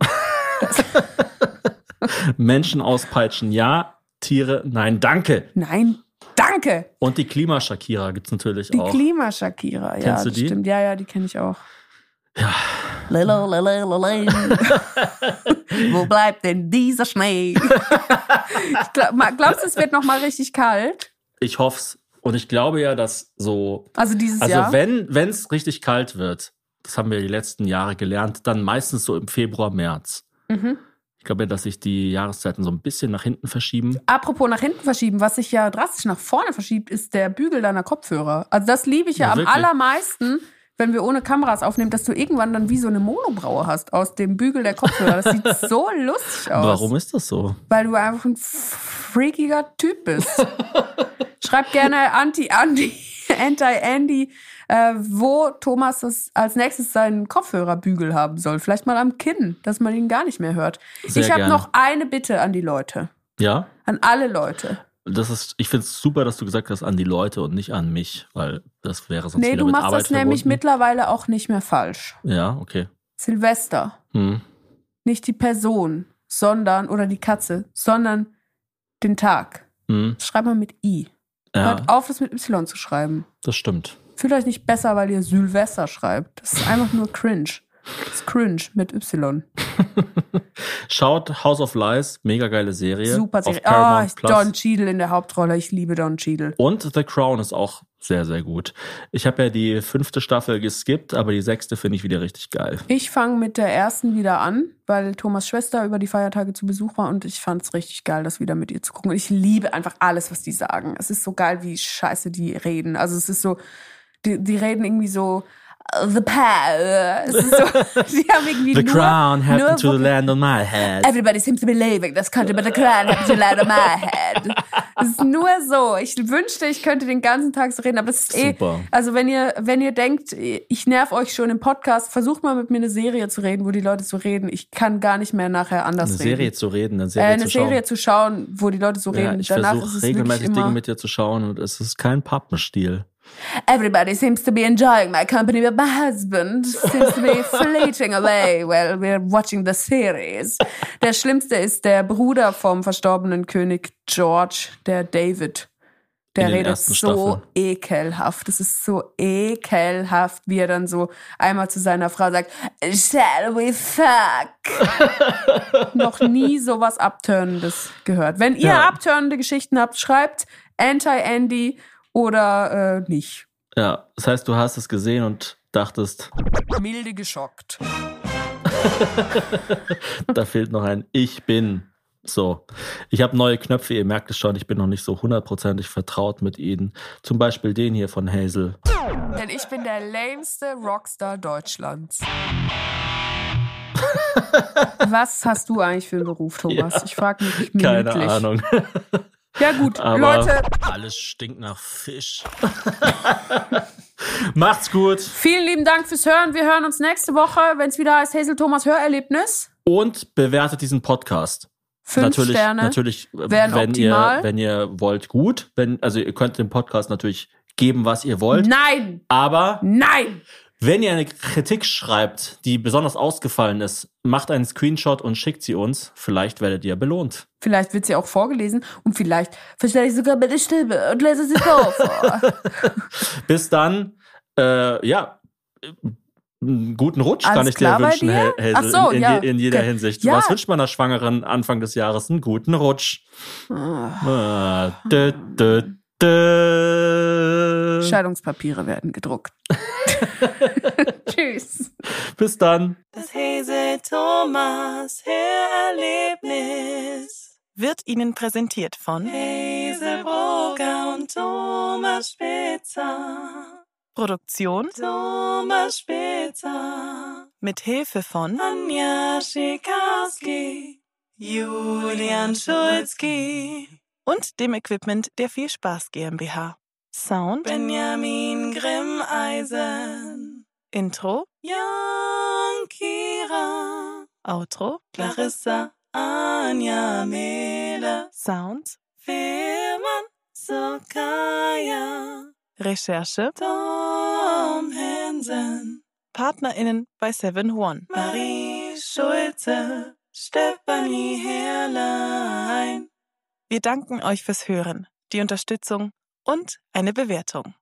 [laughs] Menschen auspeitschen, ja. Tiere, nein, danke. Nein, danke! Und die Klimaschakira gibt's natürlich Die auch. Klimaschakira, ja, Kennst du das die? stimmt. Ja, ja, die kenne ich auch. Ja. Lele, lele, lele. [laughs] Wo bleibt denn dieser Schnee? ich glaub, glaubst du, es wird noch mal richtig kalt? Ich hoff's. Und ich glaube ja, dass so, Also dieses also Jahr? wenn wenn's richtig kalt wird, das haben wir die letzten Jahre gelernt, dann meistens so im Februar, März. Mhm. Ich glaube ja, dass sich die Jahreszeiten so ein bisschen nach hinten verschieben. Apropos nach hinten verschieben, was sich ja drastisch nach vorne verschiebt, ist der Bügel deiner Kopfhörer. Also das liebe ich ja, Ja, am wirklich? allermeisten, wenn wir ohne Kameras aufnehmen, dass du irgendwann dann wie so eine Monobraue hast aus dem Bügel der Kopfhörer. Das sieht [laughs] so lustig aus. Warum ist das so? Weil du einfach ein freakiger Typ bist. [laughs] Schreib gerne Anti, Anti, Anti-Andy, äh, wo Thomas das als nächstes seinen Kopfhörerbügel haben soll. Vielleicht mal am Kinn, dass man ihn gar nicht mehr hört. Sehr ich habe noch eine Bitte an die Leute. Ja, An alle Leute. das ist, ich finde es super, dass du gesagt hast an die Leute und nicht an mich, weil das wäre sonst Nee, wieder du mit machst Arbeit das nämlich verbunden. mittlerweile auch nicht mehr falsch. Ja, okay. Silvester. Hm. Nicht die Person, sondern, oder die Katze, sondern den Tag. Hm. Schreib mal mit I. Ja, Hört auf, das mit Y zu schreiben. das stimmt. Fühlt euch nicht besser, weil ihr Sylvester schreibt. Das ist einfach nur cringe. Das ist cringe mit Y. [laughs] Schaut House of Lies, mega geile Serie. Super Serie. Ah, Plus. Don Cheadle in der Hauptrolle. Ich liebe Don Cheadle. Und The Crown ist auch sehr, sehr gut. Ich habe ja die fünfte Staffel geskippt, aber die sechste finde ich wieder richtig geil. Ich fange mit der ersten wieder an, weil Thomas Schwester über die Feiertage zu Besuch war und ich fand es richtig geil, das wieder mit ihr zu gucken. Und ich liebe einfach alles, was die sagen. Es ist so geil, wie scheiße die reden. Also es ist so, die, die reden irgendwie so uh, the ist so, [laughs] die haben irgendwie The nur, Crown happened to land on my head. Everybody seems to be leaving this country, but the crown happens to land on my head. Es ist nur so. Ich wünschte, ich könnte den ganzen Tag so reden, aber es ist eh. Super. Also wenn ihr, wenn ihr denkt, ich nerv euch schon im Podcast, versucht mal mit mir eine Serie zu reden, wo die Leute so reden. Ich kann gar nicht mehr nachher anders Eine reden. Serie zu reden, eine äh, Serie eine zu schauen. Serie zu schauen, wo die Leute so ja, reden. ich versuche regelmäßig Dinge mit dir zu schauen und es ist kein Pappenstiel. Everybody seems to be enjoying my company, but my husband seems to be [laughs] fleeting away while we're watching the series. Der Schlimmste ist der Bruder vom verstorbenen König George, der David. Der redet so Staffeln. ekelhaft. Das ist so ekelhaft, wie er dann so einmal zu seiner Frau sagt, Shall we fuck? [laughs] Noch nie sowas Abturnendes gehört. Wenn ihr Ja. abturnende Geschichten habt, schreibt Anti-Andy oder äh, nicht. Ja, das heißt, du hast es gesehen und dachtest, Milde geschockt. [laughs] da fehlt noch ein Ich bin. So, ich habe neue Knöpfe, ihr merkt es schon, ich bin noch nicht so hundertprozentig vertraut mit ihnen. Zum Beispiel den hier von Hazel. Denn ich bin der lameste Rockstar Deutschlands. [laughs] Was hast du eigentlich für einen Beruf, Thomas? Ich frage mich Keine minütlich. Ahnung. Ja gut, Aber Leute, alles stinkt nach Fisch. [laughs] Macht's gut vielen lieben Dank fürs Hören. Wir hören uns nächste Woche, wenn es wieder heißt Hazel Thomas Hörerlebnis. und bewertet diesen Podcast. Fünf natürlich, Sterne. natürlich, wenn optimal. ihr, wenn ihr wollt, gut. Wenn, also ihr könnt dem Podcast natürlich geben, was ihr wollt. Nein, Aber nein. Wenn ihr eine Kritik schreibt, die besonders ausgefallen ist, macht einen Screenshot und schickt sie uns. Vielleicht werdet ihr belohnt. Vielleicht wird sie auch vorgelesen und vielleicht verstelle ich sogar meine Stimme und lese sie vor. [laughs] Bis dann, äh, ja, einen guten Rutsch kann Alles ich dir wünschen, dir? Hazel, Ach so, in, ja. in jeder. Hinsicht. Ja. Was wünscht man einer Schwangeren Anfang des Jahres? Einen guten Rutsch. Ah, dö, dö, dö. Scheidungspapiere werden gedruckt. [laughs] Tschüss. Bis dann. Das Hese Thomas Hörerlebnis wird Ihnen präsentiert von Hazelbrugger und Thomas Spitzer. Produktion Thomas Spitzer. Mit Hilfe von Anja Schikarski, Julian Schulzki und dem Equipment der Viel Spaß GmbH. Sound Benjamin Grimmeisen. Intro Jan Kira. Outro Clarissa Anja Mehle. Sounds Firman Sokaya. Recherche Tom Hansen. PartnerInnen bei Seven One. Marie Schulze. Stefanie Herrlein. Wir danken euch fürs Hören, die Unterstützung und eine Bewertung.